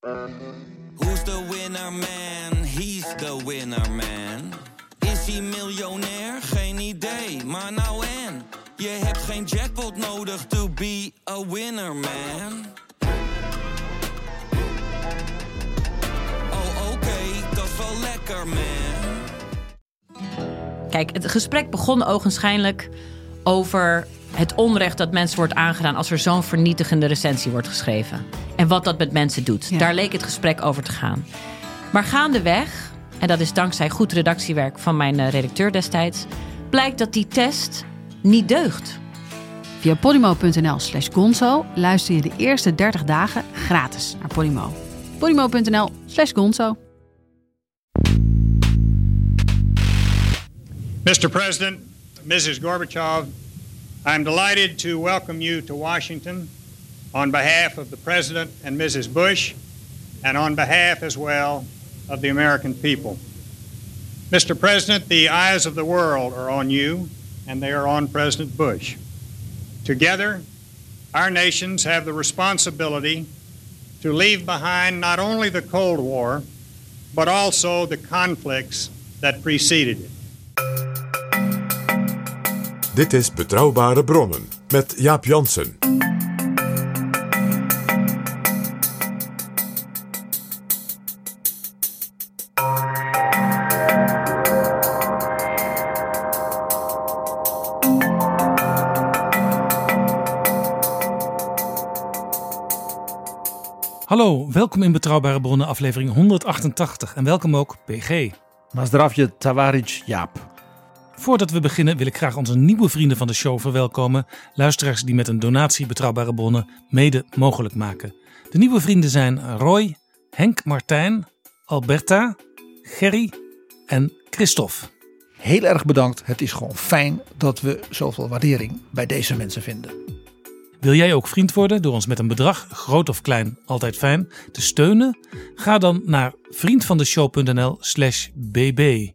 Who's the winner man? He's the winner man. Is hij miljonair? Geen idee, maar nou en. Je hebt geen jackpot nodig to be a winner man. Oh oké, dat is wel lekker man. Kijk, het gesprek begon ogenschijnlijk over het onrecht dat mensen wordt aangedaan als er zo'n vernietigende recensie wordt geschreven. En wat dat met mensen doet. Ja. Daar leek het gesprek over te gaan. Maar gaandeweg, en dat is dankzij goed redactiewerk van mijn eh, redacteur destijds, blijkt dat die test niet deugt. Via podimo.nl slash gonzo luister je de eerste 30 dagen gratis naar Podimo. podimo.nl slash gonzo. Mr. President, Mrs. Gorbachev, I'm delighted to welcome you to Washington on behalf of the President and Mrs. Bush, and on behalf as well of the American people. Mr. President, the eyes of the world are on you, and they are on President Bush. Together, our nations have the responsibility to leave behind not only the Cold War, but also the conflicts that preceded it. Dit is Betrouwbare Bronnen met Jaap Jansen. Welkom in Betrouwbare Bronnen, aflevering 188 en welkom ook PG. Nazdravje, Tavarij Jaap. Voordat we beginnen wil ik graag onze nieuwe vrienden van de show verwelkomen. Luisteraars die met een donatie Betrouwbare Bronnen mede mogelijk maken. De nieuwe vrienden zijn Roy, Henk Martijn, Alberta, Gerry en Christophe. Heel erg bedankt. Het is gewoon fijn dat we zoveel waardering bij deze mensen vinden. Wil jij ook vriend worden door ons met een bedrag, groot of klein, altijd fijn, te steunen? Ga dan naar vriendvandeshow.nl slash bb.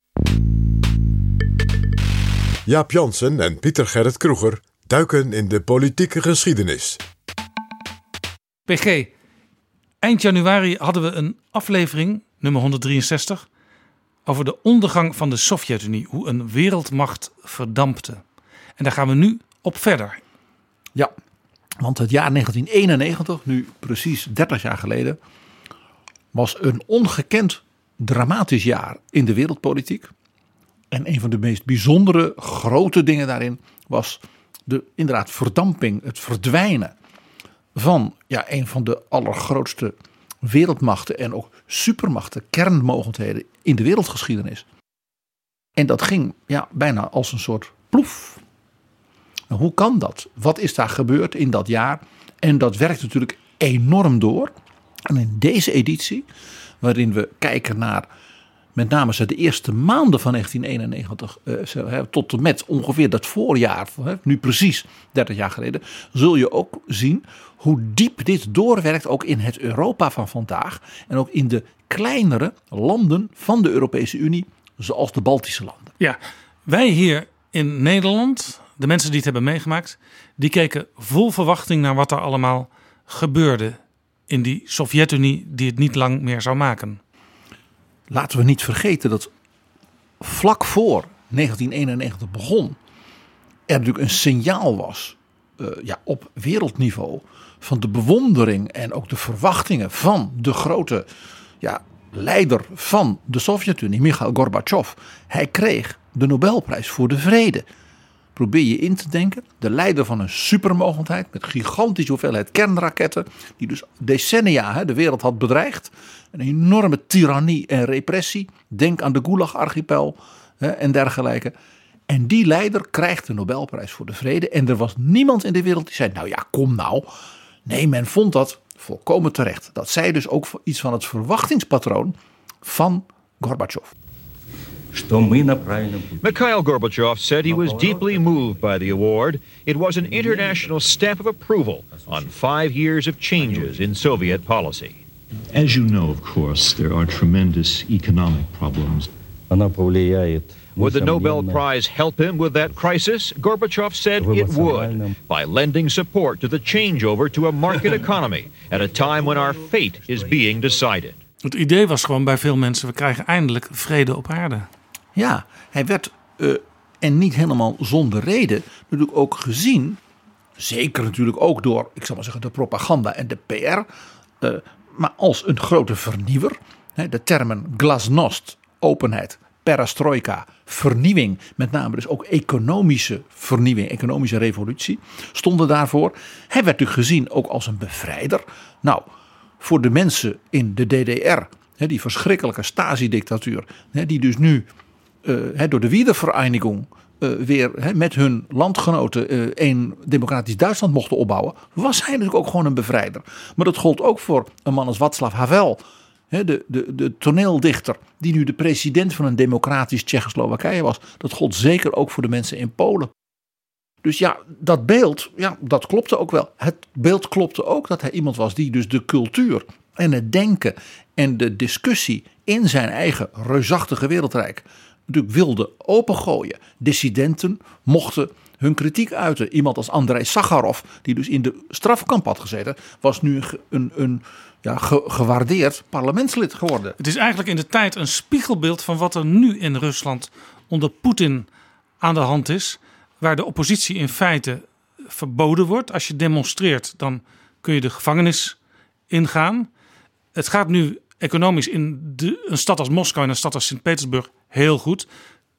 Jaap Jansen en Pieter Gerrit Kroeger duiken in de politieke geschiedenis. PG, eind januari hadden we een aflevering, nummer 163, over de ondergang van de Sovjet-Unie, hoe een wereldmacht verdampte. En daar gaan we nu op verder. Ja, want het jaar 1991, nu precies 30 jaar geleden, was een ongekend dramatisch jaar in de wereldpolitiek. En een van de meest bijzondere grote dingen daarin was de inderdaad verdamping, het verdwijnen van ja, een van de allergrootste wereldmachten en ook supermachten, kernmogendheden in de wereldgeschiedenis. En dat ging ja, bijna als een soort ploef. Hoe kan dat? Wat is daar gebeurd in dat jaar? En dat werkt natuurlijk enorm door. En in deze editie, waarin we kijken naar met name de eerste maanden van 1991 eh, tot en met ongeveer dat voorjaar, nu precies 30 jaar geleden, zul je ook zien hoe diep dit doorwerkt ook in het Europa van vandaag en ook in de kleinere landen van de Europese Unie, zoals de Baltische landen. Ja, wij hier in Nederland, de mensen die het hebben meegemaakt, die keken vol verwachting naar wat er allemaal gebeurde in die Sovjet-Unie die het niet lang meer zou maken. Laten we niet vergeten dat vlak voor 1991 begon, er natuurlijk een signaal was eh, ja, op wereldniveau van de bewondering en ook de verwachtingen van de grote ja, leider van de Sovjet-Unie, Mikhail Gorbachev. Hij kreeg de Nobelprijs voor de Vrede. Probeer je in te denken, de leider van een supermogendheid met gigantische hoeveelheid kernraketten, die dus decennia de wereld had bedreigd. Een enorme tirannie en repressie. Denk aan de Gulag-archipel en dergelijke. En die leider krijgt de Nobelprijs voor de Vrede. En er was niemand in de wereld die zei: Nou ja, kom nou. Nee, men vond dat volkomen terecht. Dat zei dus ook iets van het verwachtingspatroon van Gorbachev. Mikhail Gorbachev said he was deeply moved by the award. It was an international stamp of approval on five years of changes in Soviet policy. As you know, of course, there are tremendous economic problems. Would the Nobel Prize help him with that crisis? Gorbachev said it would by lending support to the changeover to a market economy at a time when our fate is being decided. Het idee was gewoon bij veel mensen: we krijgen eindelijk vrede op aarde. Ja, hij werd, eh, en niet helemaal zonder reden, natuurlijk ook gezien. Zeker natuurlijk ook door, ik zal maar zeggen, de propaganda en de PR. eh, maar als een grote vernieuwer. De termen glasnost, openheid, perestroika, vernieuwing. Met name dus ook economische vernieuwing, economische revolutie. Stonden daarvoor. Hij werd natuurlijk gezien ook als een bevrijder. Nou, voor de mensen in de DDR. Die verschrikkelijke Stasi-dictatuur. Die dus nu door de Wiedervereinigung eh, weer met hun landgenoten eh, een democratisch Duitsland mochten opbouwen, was hij natuurlijk ook gewoon een bevrijder. Maar dat gold ook voor een man als Václav Havel, de, de, de toneeldichter, die nu de president van een democratisch Tsjechoslowakije was. Dat gold zeker ook voor de mensen in Polen. Dus ja, dat beeld, ja, dat klopte ook wel. Het beeld klopte ook dat hij iemand was die dus de cultuur en het denken en de discussie in zijn eigen reusachtige wereldrijk natuurlijk wilde opengooien. Dissidenten mochten hun kritiek uiten. Iemand als Andrei Sakharov, die dus in de strafkamp had gezeten, was nu een, een, ja, ge- gewaardeerd parlementslid geworden. Het is eigenlijk in de tijd een spiegelbeeld van wat er nu in Rusland onder Poetin aan de hand is. Waar de oppositie in feite verboden wordt. Als je demonstreert, dan kun je de gevangenis ingaan. Het gaat nu economisch in de, een stad als Moskou en een stad als Sint-Petersburg heel goed.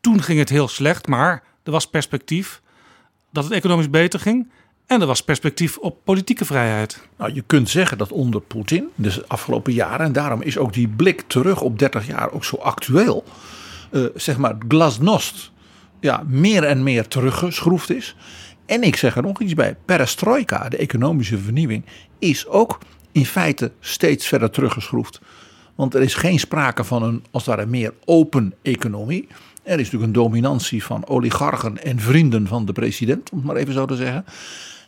Toen ging het heel slecht, maar er was perspectief dat het economisch beter ging. En er was perspectief op politieke vrijheid. Nou, je kunt zeggen dat onder Poetin, dus de afgelopen jaren, en daarom is ook die blik terug op 30 jaar ook zo actueel, eh, zeg maar, glasnost, ja, meer en meer teruggeschroefd is. En ik zeg er nog iets bij, perestroika, de economische vernieuwing, is ook in feite steeds verder teruggeschroefd. Want er is geen sprake van een, als ware, meer open economie. Er is natuurlijk een dominantie van oligarchen en vrienden van de president, om het maar even zo te zeggen.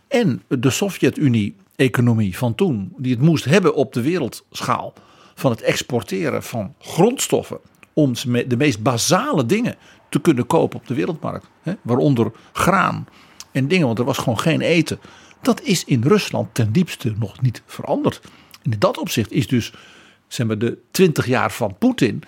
En de Sovjet-Unie-economie van toen, die het moest hebben op de wereldschaal van het exporteren van grondstoffen om de meest basale dingen te kunnen kopen op de wereldmarkt, hè, waaronder graan en dingen, want er was gewoon geen eten. Dat is in Rusland ten diepste nog niet veranderd. En in dat opzicht is dus zeg maar, de 20 jaar van Poetin,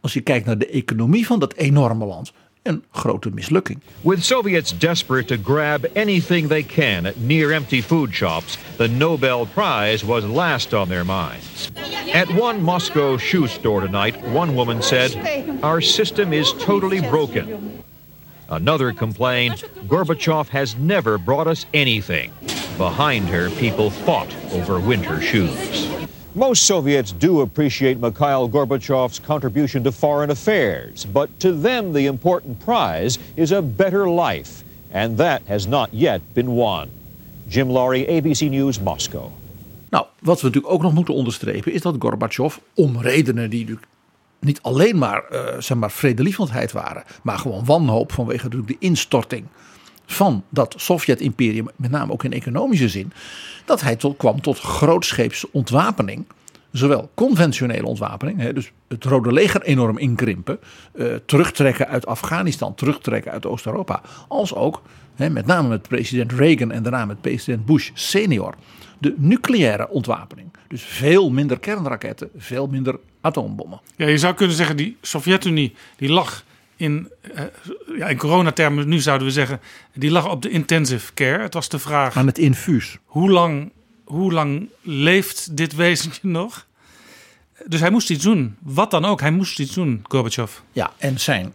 als je kijkt naar de economie van dat enorme land, een grote mislukking. With Soviets desperate to grab anything they can at near empty food shops, the Nobel Prize was last on their minds. At one Moscow shoe store tonight, one woman said, Our system is totally broken. Another complained, Gorbachev has never brought us anything. Behind her, people fought over winter shoes. Most Soviets do appreciate Mikhail Gorbachev's contribution to foreign affairs, but to them the important prize is a better life, and that has not yet been won. Jim Laurie, ABC News, Moscow. Nou, wat we natuurlijk ook nog moeten onderstrepen is dat Gorbachev, om redenen die niet alleen maar, uh, zeg maar vredelievendheid waren, maar gewoon wanhoop vanwege natuurlijk de instorting van dat Sovjet-imperium, met name ook in economische zin, dat hij tot, kwam tot grootscheepse ontwapening. Zowel conventionele ontwapening, dus het Rode Leger enorm inkrimpen, uh, terugtrekken uit Afghanistan, terugtrekken uit Oost-Europa, als ook met name met president Reagan en daarna met president Bush senior, de nucleaire ontwapening. Dus veel minder kernraketten, veel minder atoombommen. Ja, je zou kunnen zeggen, die Sovjet-Unie die lag in, uh, ja, in coronatermen, nu zouden we zeggen, die lag op de intensive care. Het was de vraag. Aan het infuus. Hoe lang, hoe lang leeft dit wezentje nog? Dus hij moest iets doen. Wat dan ook, hij moest iets doen, Gorbachev. Ja, en zijn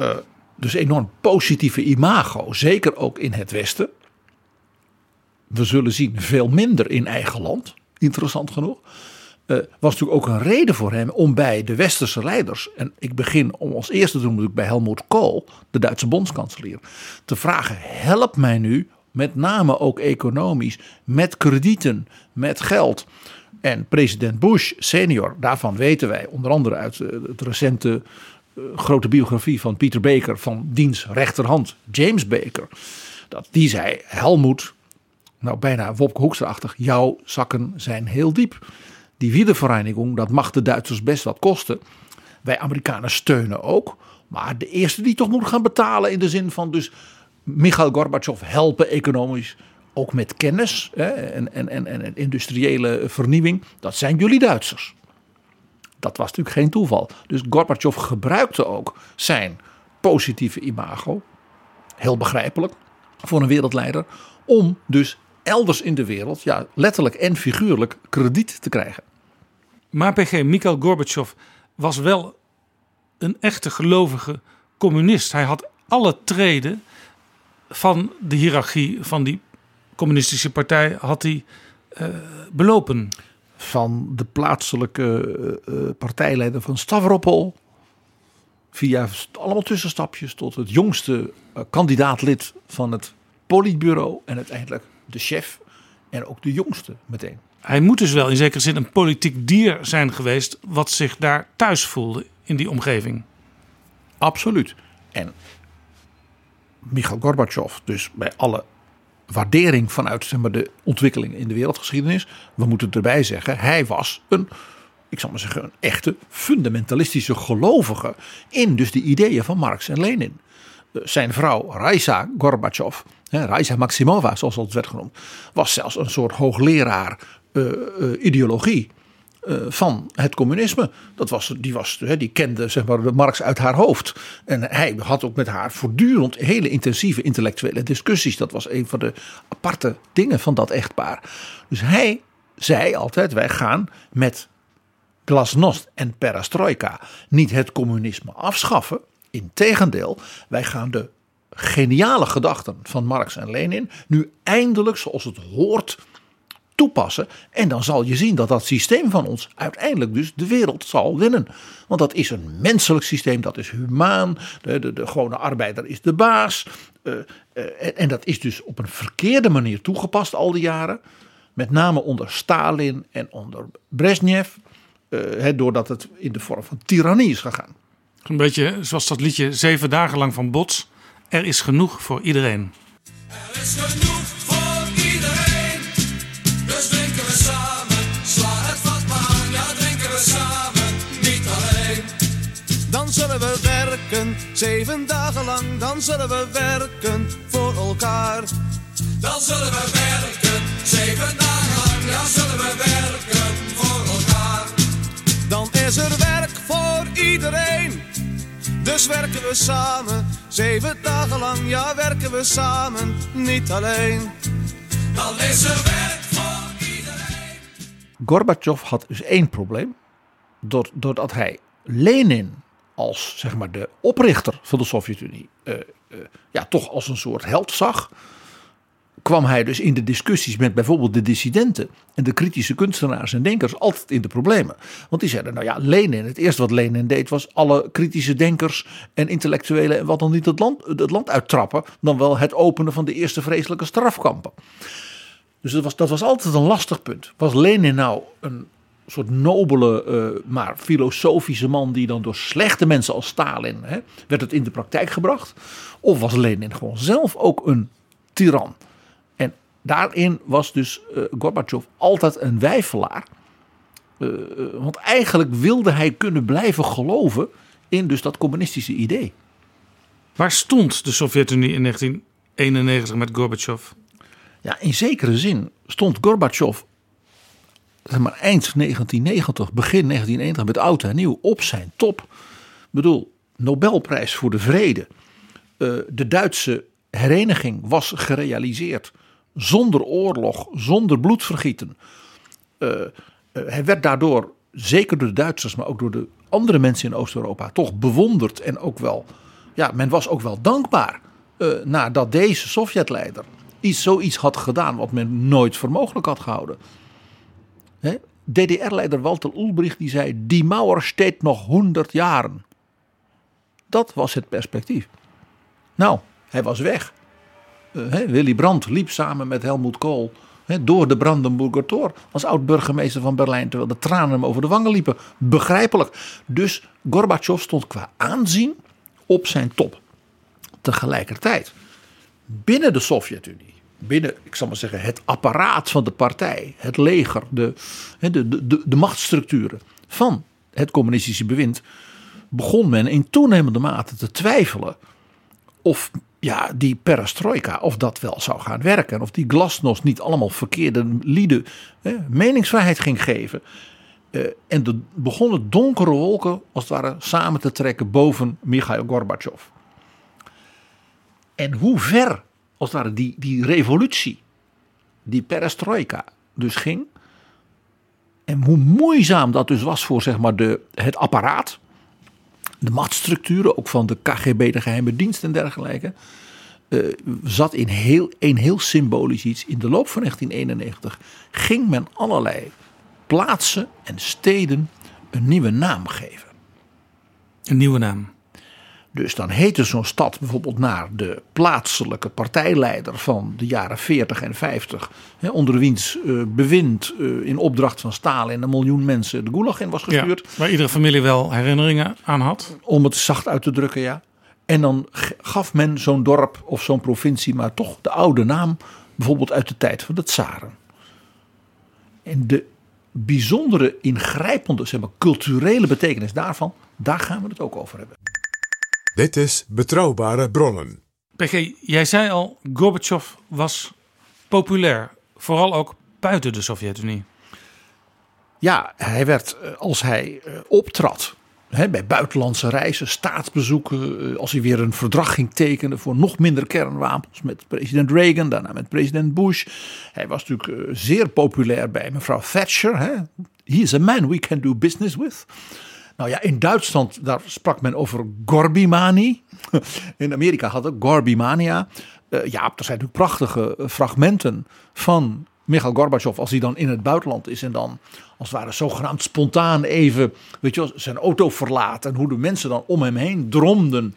uh, dus enorm positieve imago, zeker ook in het Westen. We zullen zien veel minder in eigen land, interessant genoeg. Uh, was natuurlijk ook een reden voor hem om bij de westerse leiders, en ik begin om als eerste te doen natuurlijk bij Helmut Kohl, de Duitse bondskanselier, te vragen: help mij nu, met name ook economisch, met kredieten, met geld. En president Bush senior, daarvan weten wij onder andere uit het recente uh, grote biografie van Peter Baker van diens rechterhand James Baker, dat die zei: Helmut, nou bijna Wopke jouw zakken zijn heel diep die wiedervereinigung, dat mag de Duitsers best wat kosten. wij Amerikanen steunen ook. Maar de eerste die toch moet gaan betalen in de zin van dus Michail Gorbachev helpen economisch. Ook met kennis hè, en, en, en, en industriële vernieuwing. Dat zijn jullie Duitsers. Dat was natuurlijk geen toeval. Dus Gorbachev gebruikte ook zijn positieve imago. Heel begrijpelijk voor een wereldleider. Om dus elders in de wereld, ja, letterlijk en figuurlijk, krediet te krijgen. Maar PG, Mikhail Gorbachev was wel een echte gelovige communist. Hij had alle treden van de hiërarchie van die communistische partij had hij uh, belopen. Van de plaatselijke uh, partijleider van Stavropol. Via allemaal tussenstapjes tot het jongste kandidaatlid van het politbureau. En uiteindelijk de chef en ook de jongste meteen. Hij moet dus wel in zekere zin een politiek dier zijn geweest. wat zich daar thuis voelde in die omgeving. Absoluut. En Mikhail Gorbachev, dus bij alle waardering vanuit zeg maar, de ontwikkeling in de wereldgeschiedenis. We moeten erbij zeggen, hij was een, ik zal maar zeggen, een echte fundamentalistische gelovige in dus de ideeën van Marx en Lenin. Eh, zijn vrouw Raisa Gorbachev, Raisa Maximova zoals het werd genoemd, was zelfs een soort hoogleraar ideologie. Uh, van het communisme. Dat was, die, was, die kende zeg maar, de Marx uit haar hoofd. En hij had ook met haar voortdurend hele intensieve intellectuele discussies. Dat was een van de aparte dingen van dat echtpaar. Dus hij zei altijd: wij gaan met glasnost en perestroika niet het communisme afschaffen. Integendeel, wij gaan de geniale gedachten van Marx en Lenin nu eindelijk, zoals het hoort, toepassen. En dan zal je zien dat dat systeem van ons uiteindelijk dus de wereld zal winnen. Want dat is een menselijk systeem, dat is humaan. De, de, de gewone arbeider is de baas. Uh, uh, en dat is dus op een verkeerde manier toegepast al die jaren. Met name onder Stalin en onder Brezhnev. Uh, doordat het in de vorm van tirannie is gegaan. Een beetje zoals dat liedje zeven dagen lang van Bots. Er is genoeg voor iedereen. Er is genoeg zeven dagen lang. Dan zullen we werken voor elkaar. Dan zullen we werken, zeven dagen lang. Ja, zullen we werken voor elkaar. Dan is er werk voor iedereen. Dus werken we samen, zeven dagen lang, ja werken we samen, niet alleen. Dan is er werk voor iedereen. Gorbachev had dus één probleem. Doordat hij Lenin als zeg maar de oprichter van de Sovjet-Unie uh, uh, ja, toch als een soort held zag kwam hij dus in de discussies met bijvoorbeeld de dissidenten en de kritische kunstenaars en denkers altijd in de problemen. Want die zeiden, nou ja, Lenin, het eerste wat Lenin deed was alle kritische denkers en intellectuelen en wat dan niet het land, het land uittrappen, dan wel het openen van de eerste vreselijke strafkampen. Dus dat was, dat was altijd een lastig punt. Was Lenin nou een soort nobele, uh, maar filosofische man die dan door slechte mensen als Stalin hè, werd het in de praktijk gebracht? Of was Lenin gewoon zelf ook een tiran? daarin was dus uh, Gorbachev altijd een wijfelaar. Uh, want eigenlijk wilde hij kunnen blijven geloven in dus dat communistische idee. Waar stond de Sovjet-Unie in 1991 met Gorbachev? Ja, in zekere zin stond Gorbachev zeg maar, eind 1990, begin 1990 met oud en nieuw op zijn top. Ik bedoel, Nobelprijs voor de vrede. Uh, de Duitse hereniging was gerealiseerd zonder oorlog, zonder bloedvergieten. Uh, hij werd daardoor, zeker door de Duitsers, maar ook door de andere mensen in Oost-Europa, toch bewonderd en ook wel, ja, men was ook wel dankbaar nadat deze Sovjetleider iets, zoiets had gedaan wat men nooit voor mogelijk had gehouden. DDR-leider Walter Ulbricht die zei: Die Mauer steekt nog 100 jaren. Dat was het perspectief. Nou, hij was weg. Uh, Willy Brandt liep samen met Helmoet Kool door de Brandenburger Tor als oud-burgemeester van Berlijn, terwijl de tranen hem over de wangen liepen. Begrijpelijk. Dus Gorbachev stond qua aanzien op zijn top. Tegelijkertijd, binnen de Sovjet-Unie, binnen, ik zal maar zeggen, het apparaat van de partij, het leger, de, de, de, de, de machtsstructuren van het communistische bewind, begon men in toenemende mate te twijfelen of ja, die perestroika, of dat wel zou gaan werken. En of die glasnost niet allemaal verkeerde lieden hè, meningsvrijheid ging geven. Eh, en er begonnen donkere wolken als het ware samen te trekken boven Mikhail Gorbachev. En hoe ver als ware die, die revolutie, die perestroika dus ging. En hoe moeizaam dat dus was voor zeg maar de, het apparaat. De machtsstructuren, ook van de KGB, de geheime dienst en dergelijke. eh, zat in heel, een heel symbolisch iets. In de loop van 1991 ging men allerlei plaatsen en steden een nieuwe naam geven. Een nieuwe naam. Dus dan heette zo'n stad bijvoorbeeld naar de plaatselijke partijleider van de jaren 40 en 50. Hè, onder wiens eh, bewind eh, in opdracht van Stalin een miljoen mensen de gulag in was Ja, gestuurd. waar iedere familie wel herinneringen aan had. Om het zacht uit te drukken, ja. En dan gaf men zo'n dorp of zo'n provincie maar toch de oude naam. Bijvoorbeeld uit de tijd van de tsaren. En de bijzondere, ingrijpende, zeg maar, culturele betekenis daarvan, daar gaan we het ook over hebben. Dit is Betrouwbare Bronnen. PG, jij zei al, Gorbachev was populair. Vooral ook buiten de Sovjet-Unie. Ja, hij werd eh, als hij eh, optrad hè, bij buitenlandse reizen, staatsbezoeken, eh, als hij weer een verdrag ging tekenen voor nog minder kernwapens met president Reagan, daarna met president Bush. Hij was natuurlijk zeer populair bij mevrouw Thatcher. Hè. He is a man we can do business with. Nou ja, in Duitsland daar sprak men over Gorbimani. In Amerika had het Gorbimania. Eh, ja, er zijn natuurlijk prachtige eh, fragmenten van Michail Gorbachev als hij dan in het buitenland is en dan als het ware zogenaamd spontaan even weet je zijn auto verlaat en hoe de mensen dan om hem heen dromden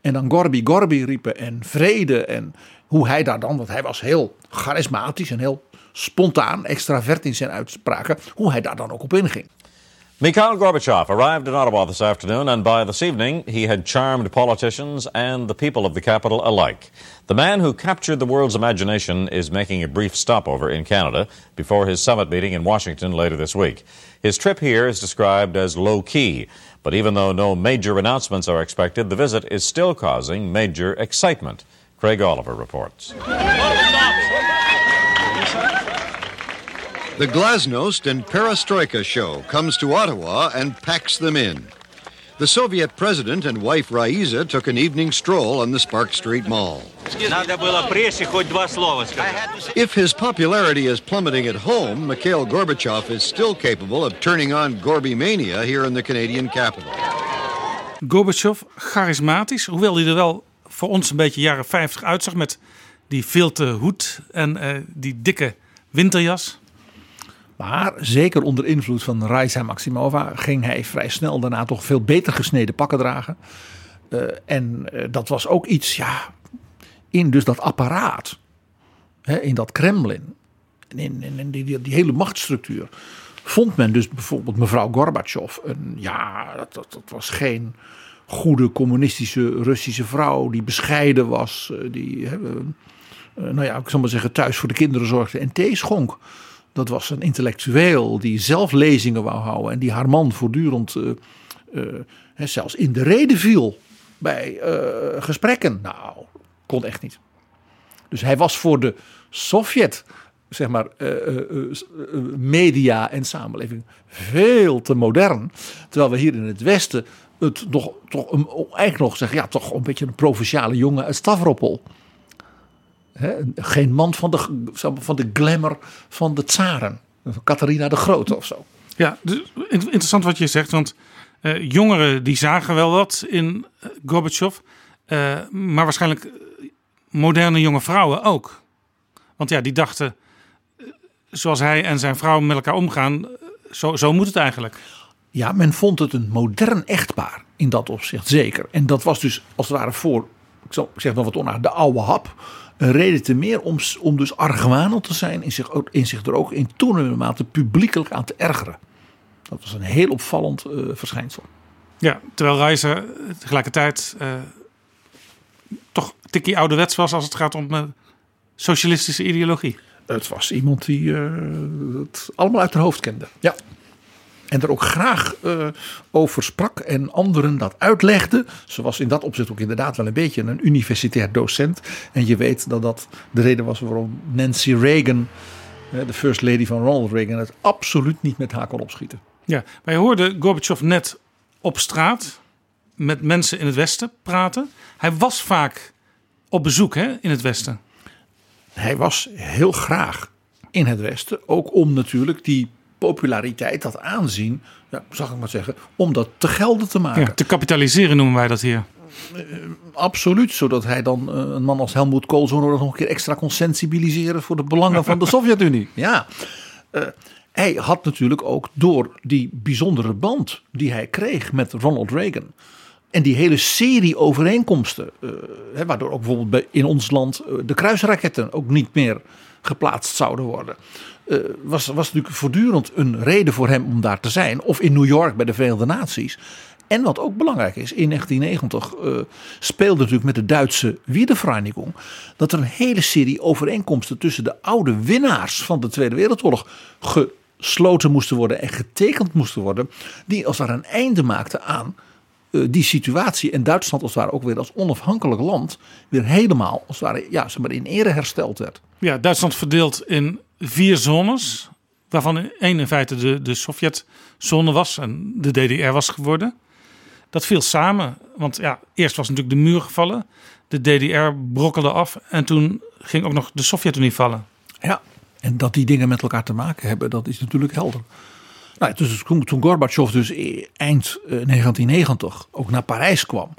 en dan Gorbi Gorbi riepen en vrede en hoe hij daar dan, want hij was heel charismatisch en heel spontaan, extravert in zijn uitspraken, hoe hij daar dan ook op inging. Mikhail Gorbachev arrived in Ottawa this afternoon, and by this evening, he had charmed politicians and the people of the capital alike. The man who captured the world's imagination is making a brief stopover in Canada before his summit meeting in Washington later this week. His trip here is described as low key, but even though no major announcements are expected, the visit is still causing major excitement. Craig Oliver reports. The Glasnost and Perestroika show comes to Ottawa and packs them in. The Soviet president and wife Raiza took an evening stroll on the Spark Street Mall. If his popularity is plummeting at home, Mikhail Gorbachev is still capable of turning on Gorby mania here in the Canadian capital. Gorbachev, charismatisch, hoewel hij er wel voor ons een beetje jaren 50 uitzag met die vilte hoed en uh, die dikke winterjas. Maar zeker onder invloed van Raisa Maximova ging hij vrij snel daarna toch veel beter gesneden pakken dragen. Eh, en eh, dat was ook iets, ja, in dus dat apparaat, hè, in dat Kremlin, in, in, die, die, hele machtsstructuur, vond men dus bijvoorbeeld mevrouw Gorbachev, een, ja, dat, dat, was geen goede communistische Russische vrouw die bescheiden was, eh, die, hè, nou ja, ik zal maar zeggen, thuis voor de kinderen zorgde en thee schonk. Dat was een intellectueel die zelf lezingen wou houden en die haar man voortdurend eh, eh, zelfs in de reden viel bij eh, gesprekken. Nou, kon echt niet. Dus hij was voor de Sovjet, zeg maar, media en samenleving veel te modern. Terwijl we hier in het Westen het nog, toch eigenlijk nog zeggen, ja, toch een beetje een provinciale jongen uit Stavropol. Geen man van de, van de glamour van de tsaren. Van Catharina de Grote of zo. Ja, dus in- interessant wat je zegt. Want eh, jongeren die zagen wel wat in eh, Gorbachev. eh, maar waarschijnlijk moderne jonge vrouwen ook. Want ja, die dachten, zoals hij en zijn vrouw met elkaar omgaan, zo, zo moet het eigenlijk. Ja, men vond het een modern echtpaar in dat opzicht, zeker. En dat was dus als het ware voor, ik zal ik zeg nog wat onaardig, de oude hap. Een reden te meer om, om dus argwanend te zijn en zich, ook- in zich er ook in toenemende mate publiekelijk aan te ergeren. Dat was een heel opvallend eh, verschijnsel. Ja, terwijl Reiser tegelijkertijd eh, toch een tikkie ouderwets was als het gaat om eh, socialistische ideologie. Het was iemand die eh, het allemaal uit haar hoofd kende. Ja. En er ook graag eh, over sprak en anderen dat uitlegde. Ze was in dat opzicht ook inderdaad wel een beetje een universitair docent. En je weet dat dat de reden was waarom Nancy Reagan, eh, de first lady van Ronald Reagan, het absoluut niet met haar kon opschieten. Ja, wij hoorden Gorbachev net op straat met mensen in het Westen praten. Hij was vaak op bezoek hè, in het Westen. Hij was heel graag in het Westen. Ook om natuurlijk die populariteit, dat aanzien, ja, zag ik maar zeggen, om dat te gelden te maken. Ja, te kapitaliseren noemen wij dat hier. Absoluut, zodat hij dan eh, een man als Helmoet Kool zo nog een keer extra kon sensibiliseren voor de belangen van de Sovjet-Unie. Ja, Eh, hij had natuurlijk ook door die bijzondere band die hij kreeg met Ronald Reagan. En die hele serie overeenkomsten, eh, hè, waardoor ook bijvoorbeeld bij, in ons land eh, de kruisraketten ook niet meer geplaatst zouden worden. Eh, was, was natuurlijk voortdurend een reden voor hem om daar te zijn. Of in New York bij de Verenigde Naties. En wat ook belangrijk is, in 1990 eh, speelde natuurlijk met de Duitse Wiedervereinigung dat er een hele serie overeenkomsten tussen de oude winnaars van de Tweede Wereldoorlog gesloten moesten worden en getekend moesten worden, die als daar een einde maakten aan eh, die situatie en Duitsland als het ware ook weer als onafhankelijk land weer helemaal als het ja, zeg maar in ere hersteld werd. Ja, Duitsland verdeeld in vier zones. Waarvan één in feite de, de Sovjetzone was en de DDR was geworden. Dat viel samen. Want ja, eerst was natuurlijk de muur gevallen. De DDR brokkelde af. En toen ging ook nog de Sovjet-Unie vallen. Ja, en dat die dingen met elkaar te maken hebben, dat is natuurlijk helder. Nou, dus toen, toen Gorbachev dus eh, eind eh, 1990 ook naar Parijs kwam.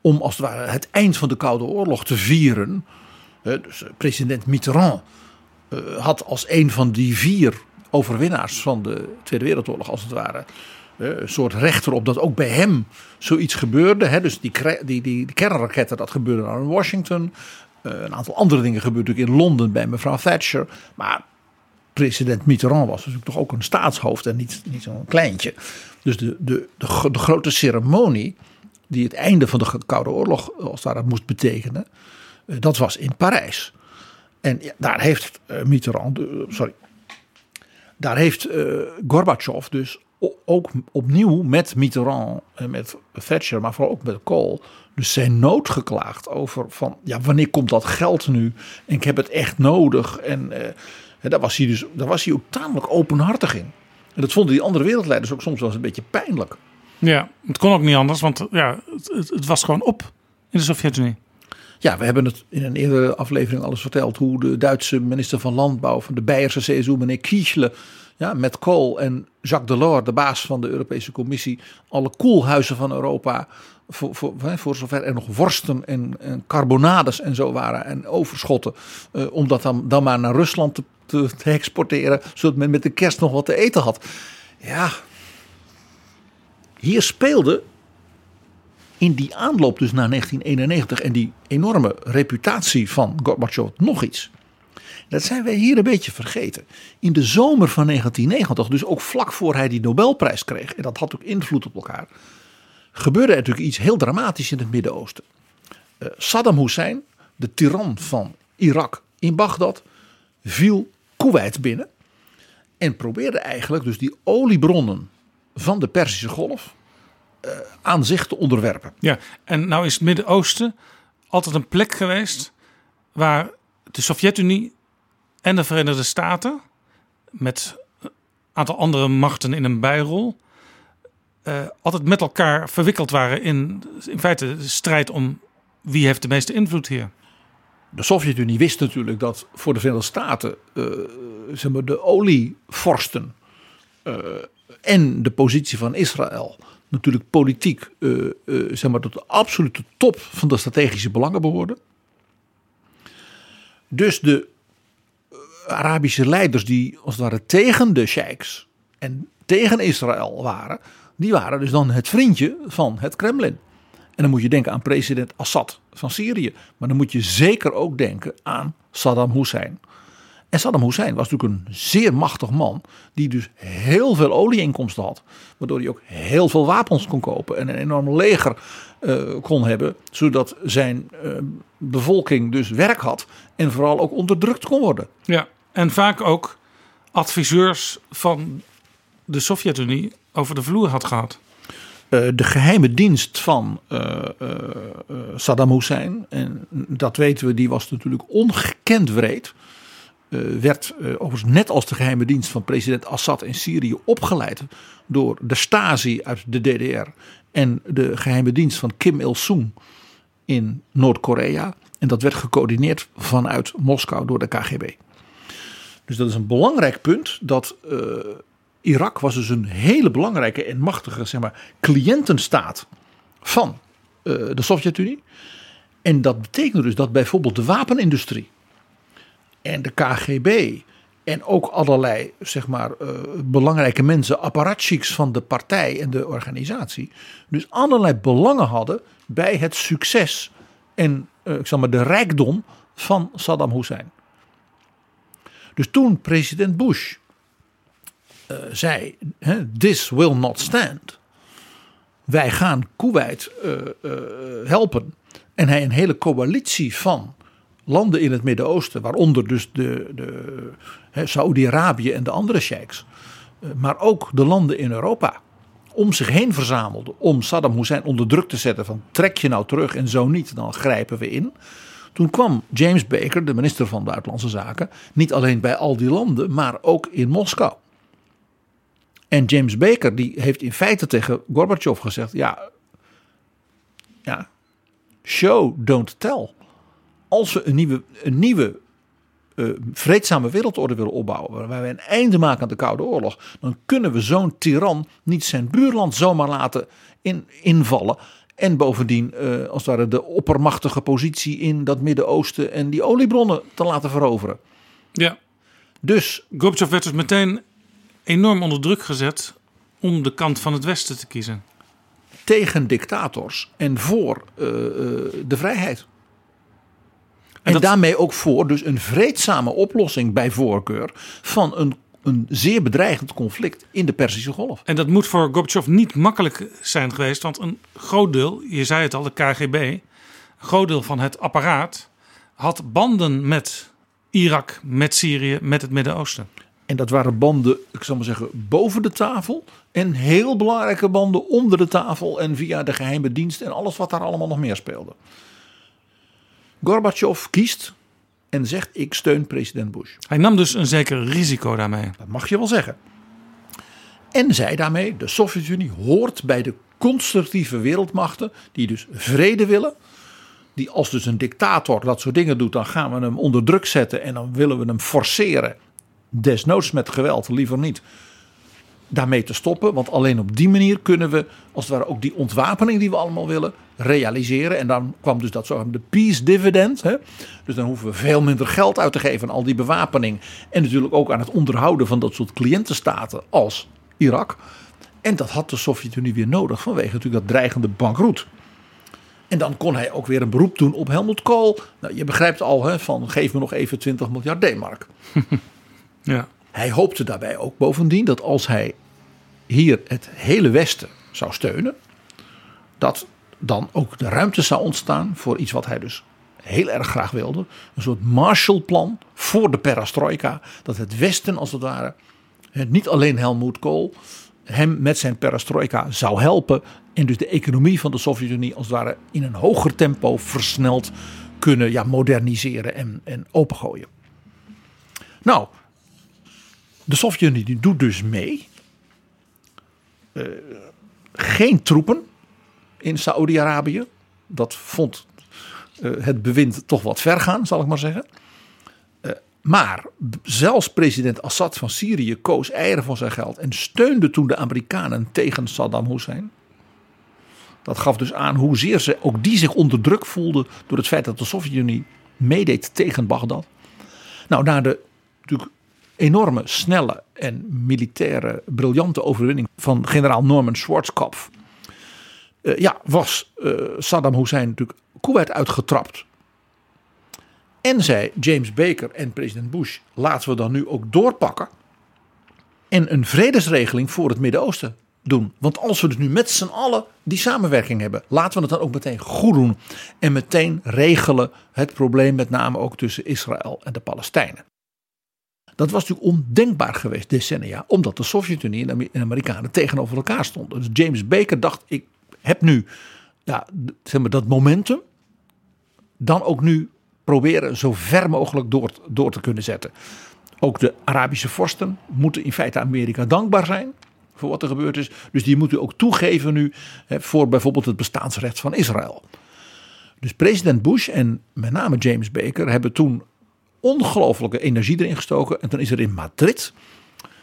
Om als het ware het eind van de Koude Oorlog te vieren. Dus eh, president Mitterrand eh, had als een van die vier overwinnaars van de Tweede Wereldoorlog als het ware. eh, Een soort rechter op dat ook bij hem zoiets gebeurde. Dus die, die, die, kernraketten, dat gebeurde dan in Washington. Eh, Een aantal andere dingen gebeurden natuurlijk in Londen bij mevrouw Thatcher. Maar president Mitterrand was natuurlijk toch ook een staatshoofd en niet, niet zo'n kleintje. Dus de, de, de, gro- de grote ceremonie die het einde van de Koude Oorlog als het ware moest betekenen, eh, dat was in Parijs. En daar heeft eh, Mitterrand, eh, sorry, daar heeft eh, Gorbachev dus ook opnieuw met Mitterrand en met Thatcher, maar vooral ook met Kohl, dus zijn nood geklaagd over van, ja, wanneer komt dat geld nu? En ik heb het echt nodig. En eh, daar was hij dus, daar was hij ook tamelijk openhartig in. En dat vonden die andere wereldleiders ook soms wel eens een beetje pijnlijk. Ja, het kon ook niet anders. Want ja, het, het was gewoon op in de Sovjet-Unie. Ja, we hebben het in een eerdere aflevering alles verteld hoe de Duitse minister van Landbouw van de Beierse CSU, meneer Kiesle, ja, met Kool en Jacques Delors, de baas van de Europese Commissie, alle koelhuizen van Europa, voor, voor, voor zover er nog worsten en, en carbonades en zo waren en overschotten, eh, om dat dan, dan maar naar Rusland te, te, te exporteren, zodat men met de kerst nog wat te eten had. Ja, hier speelde in die aanloop dus naar 1991 en die enorme reputatie van Gorbachev nog iets. Dat zijn wij hier een beetje vergeten. In de zomer van 1990, dus ook vlak voor hij die Nobelprijs kreeg, en dat had ook invloed op elkaar, gebeurde er natuurlijk iets heel dramatisch in het Midden-Oosten. Eh, Saddam Hussein, de tiran van Irak in Bagdad, viel Kuwait binnen en probeerde eigenlijk dus die oliebronnen van de Perzische Golf aan zich te onderwerpen. Ja, en nou is het Midden-Oosten altijd een plek geweest waar de Sovjet-Unie en de Verenigde Staten met een aantal andere machten in een bijrol eh, altijd met elkaar verwikkeld waren in, in feite de strijd om wie heeft de meeste invloed hier. De Sovjet-Unie wist natuurlijk dat voor de Verenigde Staten eh, zeg maar de olievorsten eh, en de positie van Israël natuurlijk politiek eh, eh, zeg maar tot de absolute top van de strategische belangen behoorden. Dus de eh, Arabische leiders die als het ware tegen de sheiks en tegen Israël waren, die waren dus dan het vriendje van het Kremlin. En dan moet je denken aan president Assad van Syrië. Maar dan moet je zeker ook denken aan Saddam Hussein. En Saddam Hussein was natuurlijk een zeer machtig man. Die dus heel veel olieinkomsten had. Waardoor hij ook heel veel wapens kon kopen. En een enorm leger eh, kon hebben. Zodat zijn eh, bevolking dus werk had. En vooral ook onderdrukt kon worden. Ja, en vaak ook adviseurs van de Sovjet-Unie over de vloer had gehad. Eh, de geheime dienst van Saddam Hussein, en dat weten we, die was natuurlijk ongekend wreed. Eh, werd eh, overigens net als de geheime dienst van president Assad in Syrië opgeleid door de Stasi uit de DDR en de geheime dienst van Kim Il-sung in Noord-Korea. En dat werd gecoördineerd vanuit Moskou door de KGB. Dus dat is een belangrijk punt dat eh, Irak was dus een hele belangrijke en machtige zeg maar, cliëntenstaat van de Sovjet-Unie. En dat betekent dus dat bijvoorbeeld de wapenindustrie en de KGB en ook allerlei zeg maar, eh, belangrijke mensen, apparatchiks van de partij en de organisatie, dus allerlei belangen hadden bij het succes en eh, ik zal maar de rijkdom van Saddam Hussein. Dus toen president Bush eh, zei: This will not stand. Wij gaan Kuwait helpen. En hij een hele coalitie van landen in het Midden-Oosten, waaronder dus de, de, Saoedi-Arabië en de andere sheiks, eh, maar ook de landen in Europa, om zich heen verzamelde om Saddam Hussein onder druk te zetten van trek je nou terug en zo niet, dan grijpen we in. Toen kwam James Baker, de minister van Buitenlandse Zaken, niet alleen bij al die landen, maar ook in Moskou. En James Baker die heeft in feite tegen Gorbachev gezegd: ja, ja, show, don't tell. Als we een nieuwe, een nieuwe eh, vreedzame wereldorde willen opbouwen, waarbij we een einde maken aan de Koude Oorlog, dan kunnen we zo'n tiran niet zijn buurland zomaar laten in, invallen. En bovendien, eh, als het ware, de oppermachtige positie in dat Midden-Oosten en die oliebronnen te laten veroveren. Ja. Dus Gorbachev werd dus meteen enorm onder druk gezet om de kant van het Westen te kiezen. tegen dictators en voor eh, de vrijheid. En, daarmee ook voor dus een vreedzame oplossing bij voorkeur van een, een zeer bedreigend conflict in de Perzische Golf. En dat moet voor Gorbachev niet makkelijk zijn geweest, want een groot deel, je zei het al, de KGB, een groot deel van het apparaat had banden met Irak, met Syrië, met het Midden-Oosten. En dat waren banden, ik zal maar zeggen, boven de tafel. En heel belangrijke banden onder de tafel en via de geheime dienst en alles wat daar allemaal nog meer speelde. Gorbachev kiest en zegt: Ik steun president Bush. Hij nam dus een zeker risico daarmee. Dat mag je wel zeggen. En zei daarmee: de Sovjet-Unie hoort bij de constructieve wereldmachten die dus vrede willen. Die als dus een dictator dat soort dingen doet, dan gaan we hem onder druk zetten en dan willen we hem forceren. Desnoods met geweld, liever niet. Daarmee te stoppen, want alleen op die manier kunnen we, als het ware, ook die ontwapening die we allemaal willen, realiseren. En dan kwam dus dat zogenaamde peace dividend. Hè? Dus dan hoeven we veel minder geld uit te geven aan al die bewapening. En natuurlijk ook aan het onderhouden van dat soort cliëntenstaten als Irak. En dat had de Sovjet-Unie weer nodig vanwege natuurlijk dat dreigende bankroet. En dan kon hij ook weer een beroep doen op Helmut Kool. Nou, je begrijpt al, hè, van geef me nog even 20 miljard D-mark. Ja. Hij hoopte daarbij ook bovendien dat als hij hier het hele Westen zou steunen, dat dan ook de ruimte zou ontstaan voor iets wat hij dus heel erg graag wilde. Een soort Marshallplan voor de perestroika. Dat het Westen als het ware, niet alleen Helmut Kool, hem met zijn perestroika zou helpen. En dus de economie van de Sovjet-Unie als het ware in een hoger tempo versneld kunnen ja, moderniseren en, en opengooien. Nou, de Sovjet-Unie doet dus mee. Eh, geen troepen in Saoedi-Arabië. Dat vond eh, het bewind toch wat ver gaan, zal ik maar zeggen. Eh, maar zelfs president Assad van Syrië koos eieren van zijn geld en steunde toen de Amerikanen tegen Saddam Hussein. Dat gaf dus aan hoezeer ze, ook die zich onder druk voelden door het feit dat de Sovjet-Unie meedeed tegen Bagdad. Nou, na de natuurlijk enorme, snelle en militaire briljante overwinning van generaal Norman Schwarzkopf. eh, ja, was eh, Saddam Hussein natuurlijk Kuwait uitgetrapt. En zei James Baker en president Bush: laten we dan nu ook doorpakken. En een vredesregeling voor het Midden-Oosten doen. Want als we dus nu met z'n allen die samenwerking hebben, laten we het dan ook meteen goed doen. En meteen regelen het probleem met name ook tussen Israël en de Palestijnen. Dat was natuurlijk ondenkbaar geweest decennia, omdat de Sovjet-Unie en de Amer- en de Amerikanen tegenover elkaar stonden. Dus James Baker dacht: ik heb nu ja, zeg maar, dat momentum, dan ook nu proberen zo ver mogelijk door, door te kunnen zetten. Ook de Arabische vorsten moeten in feite Amerika dankbaar zijn voor wat er gebeurd is. Dus die moeten ook toegeven nu hè, voor bijvoorbeeld het bestaansrecht van Israël. Dus president Bush en met name James Baker hebben toen ongelooflijke energie erin gestoken. En toen is er in Madrid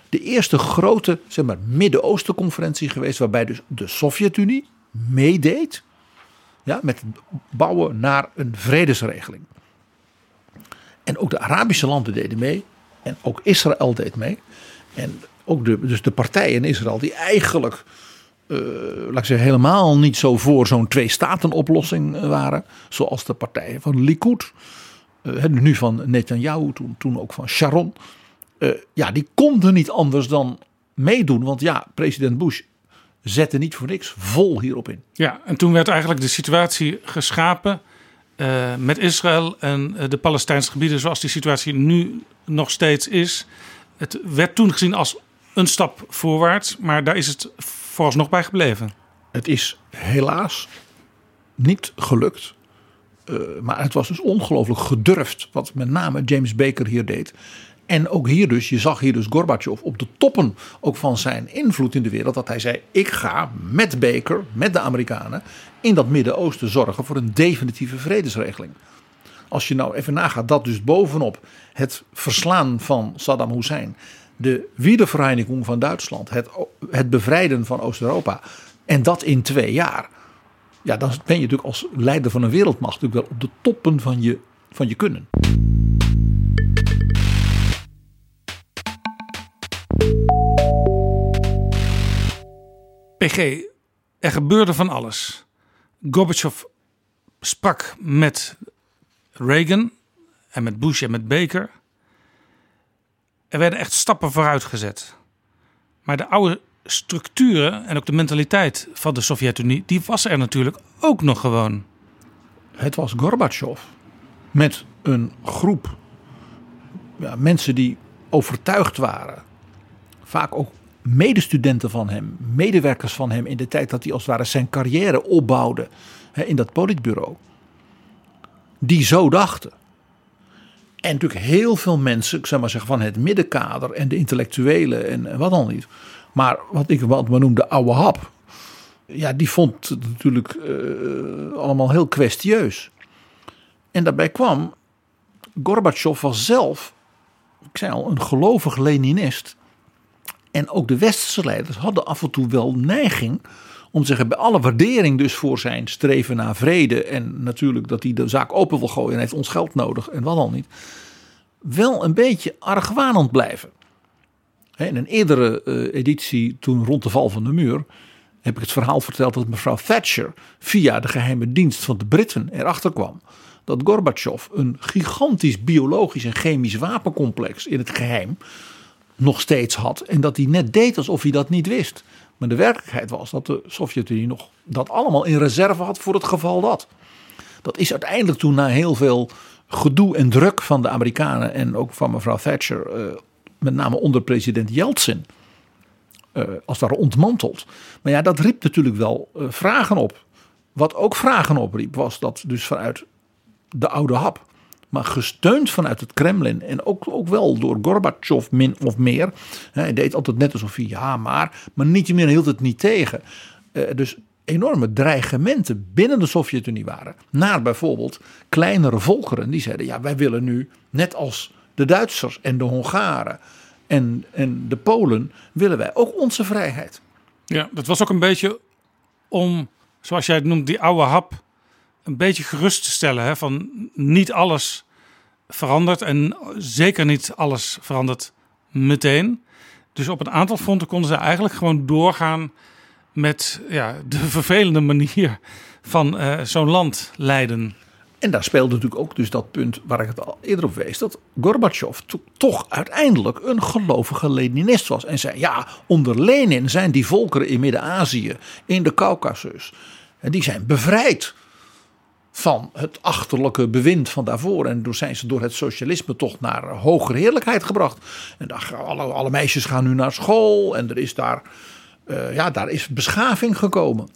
de eerste grote zeg maar, Midden-Oosten conferentie geweest. Waarbij dus de Sovjet-Unie meedeed ja, met bouwen naar een vredesregeling. En ook de Arabische landen deden mee. En ook Israël deed mee. En ook de, dus de partijen in Israël die eigenlijk eh, laat ik zeggen, helemaal niet zo voor zo'n twee-staten-oplossing eh, waren. Zoals de partijen van Likud, nu van Netanyahu, toen, toen ook van Sharon. Eh, ja, die konden niet anders dan meedoen. Want ja, president Bush zette niet voor niks vol hierop in. Ja, en toen werd eigenlijk de situatie geschapen eh, met Israël en eh, de Palestijnse gebieden zoals die situatie nu nog steeds is. Het werd toen gezien als een stap voorwaarts, maar daar is het vooralsnog bij gebleven. Het is helaas niet gelukt. Eh, maar het was dus ongelooflijk gedurfd wat met name James Baker hier deed. En ook hier dus, je zag hier dus Gorbachev op de toppen ook van zijn invloed in de wereld. Dat hij zei, ik ga met Baker, met de Amerikanen, in dat Midden-Oosten zorgen voor een definitieve vredesregeling. Als je nou even nagaat dat dus bovenop het verslaan van Saddam Hussein, de wiedervereniging van Duitsland, het, het bevrijden van Oost-Europa en dat in twee jaar. Ja, dan ben je natuurlijk als leider van een wereldmacht natuurlijk wel op de toppen van je, van je kunnen. PG, er gebeurde van alles. Gorbachev sprak met Reagan en met Bush en met Baker. Er werden echt stappen vooruit gezet. Maar de oude structuren en ook de mentaliteit van de Sovjet-Unie, die was er natuurlijk ook nog gewoon. Het was Gorbachev met een groep ja, mensen die overtuigd waren. Vaak ook medestudenten van hem, medewerkers van hem in de tijd dat hij als het ware zijn carrière opbouwde hè, in dat politbureau. Die zo dachten. En natuurlijk heel veel mensen, ik zou maar zeggen van het middenkader en de intellectuelen en, en wat dan niet. Maar wat ik wat we noemen de oude hap. Ja, die vond het natuurlijk eh, allemaal heel kwestieus. En daarbij kwam, Gorbachev was zelf, ik zei al, een gelovig Leninist. En ook de westerse leiders hadden af en toe wel neiging om te zeggen, bij alle waardering dus voor zijn streven naar vrede en natuurlijk dat hij de zaak open wil gooien en heeft ons geld nodig en wat dan niet, wel een beetje argwanend blijven. In een eerdere eh, editie, toen rond de val van de muur, heb ik het verhaal verteld dat mevrouw Thatcher via de geheime dienst van de Britten erachter kwam dat Gorbachev een gigantisch biologisch en chemisch wapencomplex in het geheim nog steeds had. En dat hij net deed alsof hij dat niet wist. Maar de werkelijkheid was dat de Sovjet-Unie nog dat allemaal in reserve had voor het geval dat. Dat is uiteindelijk toen na heel veel gedoe en druk van de Amerikanen en ook van mevrouw Thatcher, eh, met name onder president Yeltsin, eh, als ware ontmanteld. Maar ja, dat riep natuurlijk wel eh, vragen op. Wat ook vragen opriep, was dat dus vanuit de oude hap, maar gesteund vanuit het Kremlin en ook, ook wel door Gorbachev min of meer. Hij deed altijd net alsof hij ja, maar, maar niet meer hield het niet tegen. Eh, dus enorme dreigementen binnen de Sovjet-Unie waren. Naar bijvoorbeeld kleinere volkeren die zeiden: ja, wij willen nu, net als de Duitsers en de Hongaren en, en de Polen, willen wij ook onze vrijheid. Ja, dat was ook een beetje om, zoals jij het noemt, die oude hap een beetje gerust te stellen. Hè? Van niet alles verandert en zeker niet alles verandert meteen. Dus op een aantal fronten konden ze eigenlijk gewoon doorgaan met ja, de vervelende manier van eh, zo'n land leiden. En daar speelde natuurlijk ook dus dat punt waar ik het al eerder op wees. Dat Gorbachev to- toch uiteindelijk een gelovige Leninist was. En zei ja, onder Lenin zijn die volkeren in Midden-Azië, in de Caucasus. Die zijn bevrijd van het achterlijke bewind van daarvoor. En toen zijn ze door het socialisme toch naar hogere heerlijkheid gebracht. En daar, alle, alle meisjes gaan nu naar school en er is daar, eh, ja, daar is beschaving gekomen.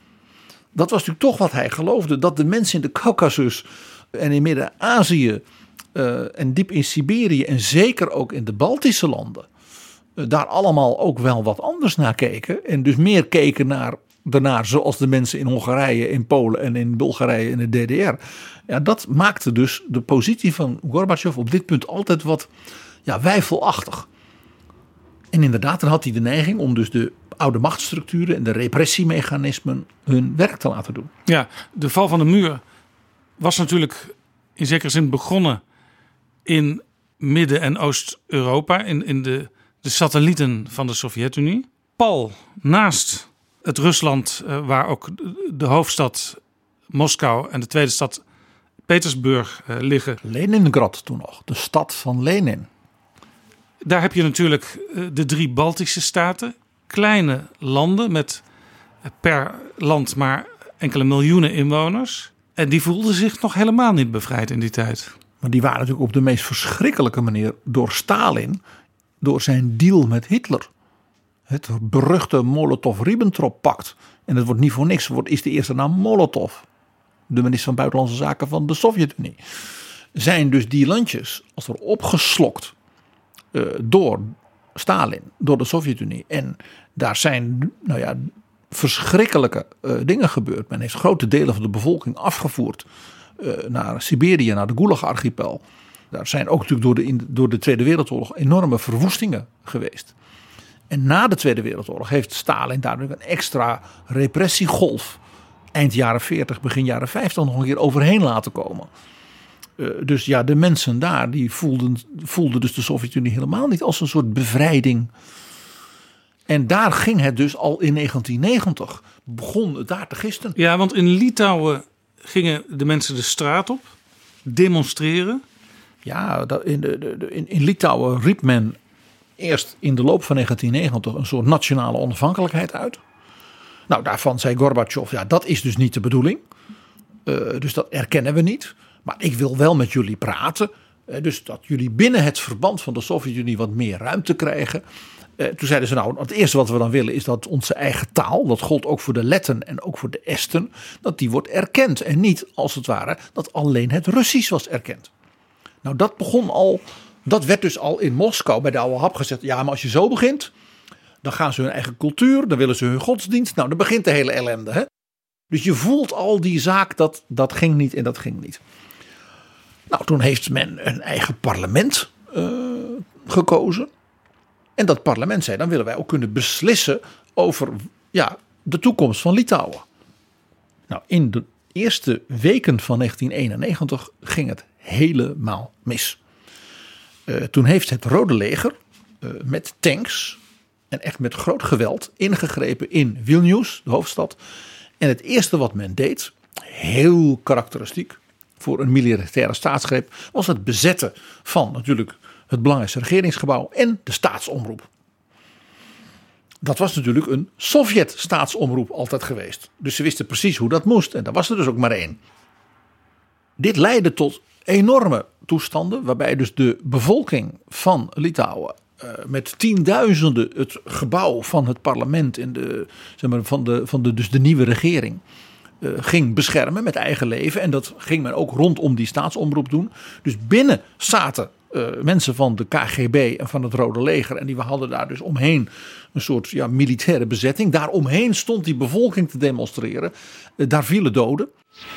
Dat was natuurlijk toch wat hij geloofde. Dat de mensen in de Caucasus en in Midden-Azië eh, en diep in Siberië en zeker ook in de Baltische landen. eh, daar allemaal ook wel wat anders naar keken. En dus meer keken naar, daarnaar zoals de mensen in Hongarije, in Polen en in Bulgarije en de DDR. Ja, dat maakte dus de positie van Gorbachev op dit punt altijd wat ja, wijfelachtig. En inderdaad, dan had hij de neiging om dus de oude machtsstructuren en de repressiemechanismen hun werk te laten doen. Ja, de val van de muur was natuurlijk in zekere zin begonnen in Midden- en Oost-Europa, in, in de, de satellieten van de Sovjet-Unie. Pal naast het Rusland, eh, waar ook de hoofdstad Moskou en de tweede stad Petersburg eh, liggen. Leningrad toen nog, de stad van Lenin. Daar heb je natuurlijk eh, de drie Baltische staten. Kleine landen met per land maar enkele miljoenen inwoners. En die voelden zich nog helemaal niet bevrijd in die tijd. Maar die waren natuurlijk op de meest verschrikkelijke manier door Stalin, door zijn deal met Hitler. Het beruchte Molotov-Ribbentrop-pact. En het wordt niet voor niks, wordt, is de eerste naam Molotov. De minister van Buitenlandse Zaken van de Sovjet-Unie. Zijn dus die landjes als er opgeslokt eh, door Stalin, door de Sovjet-Unie. En daar zijn nou ja, verschrikkelijke eh, dingen gebeurd. Men heeft grote delen van de bevolking afgevoerd eh, naar Siberië, naar de Gulag-archipel. Daar zijn ook natuurlijk door de, door de Tweede Wereldoorlog enorme verwoestingen geweest. En na de Tweede Wereldoorlog heeft Stalin daar een extra repressiegolf. Eind jaren 40, begin jaren 50 nog een keer overheen laten komen. Eh, dus ja, de mensen daar die voelden, voelden dus de Sovjet-Unie helemaal niet als een soort bevrijding. En daar ging het dus al in 1990. Begon het daar te gisten. Ja, want in Litouwen gingen de mensen de straat op, demonstreren. Ja, in, de, de- in Litouwen riep men eerst in de loop van 1990 een soort nationale onafhankelijkheid uit. Nou, daarvan zei Gorbachev, ja, dat is dus niet de bedoeling. Eh, dus dat erkennen we niet. Maar ik wil wel met jullie praten. Eh, dus dat jullie binnen het verband van de Sovjet-Unie wat meer ruimte krijgen. Eh, toen zeiden ze nou, het eerste wat we dan willen is dat onze eigen taal, dat gold ook voor de Letten en ook voor de Esten, dat die wordt erkend. En niet als het ware dat alleen het Russisch was erkend. Nou, dat begon al, dat werd dus al in Moskou bij de oude hap gezegd. Ja, maar als je zo begint, dan gaan ze hun eigen cultuur, dan willen ze hun godsdienst. Nou, dan begint de hele ellende. Hè? Dus je voelt al die zaak, dat, dat ging niet en dat ging niet. Nou, toen heeft men een eigen parlement eh, gekozen. En dat parlement zei, dan willen wij ook kunnen beslissen over ja, de toekomst van Litouwen. Nou, in de eerste weken van 1991 ging het helemaal mis. Eh, toen heeft het Rode Leger eh, met tanks en echt met groot geweld ingegrepen in Vilnius, de hoofdstad. En het eerste wat men deed, heel karakteristiek voor een militaire staatsgreep, was het bezetten van natuurlijk het belangrijkste regeringsgebouw en de staatsomroep. Dat was natuurlijk een Sovjet-staatsomroep altijd geweest. Dus ze wisten precies hoe dat moest. En daar was er dus ook maar één. Dit leidde tot enorme toestanden. Waarbij dus de bevolking van Litouwen. eh, met tienduizenden het gebouw van het parlement. En de, zeg maar, van, de, van de, dus de nieuwe regering. eh, ging beschermen met eigen leven. En dat ging men ook rondom die staatsomroep doen. Dus binnen zaten mensen van de KGB en van het Rode Leger. En die we hadden daar dus omheen een soort ja, militaire bezetting. Daaromheen stond die bevolking te demonstreren. Eh, daar vielen doden.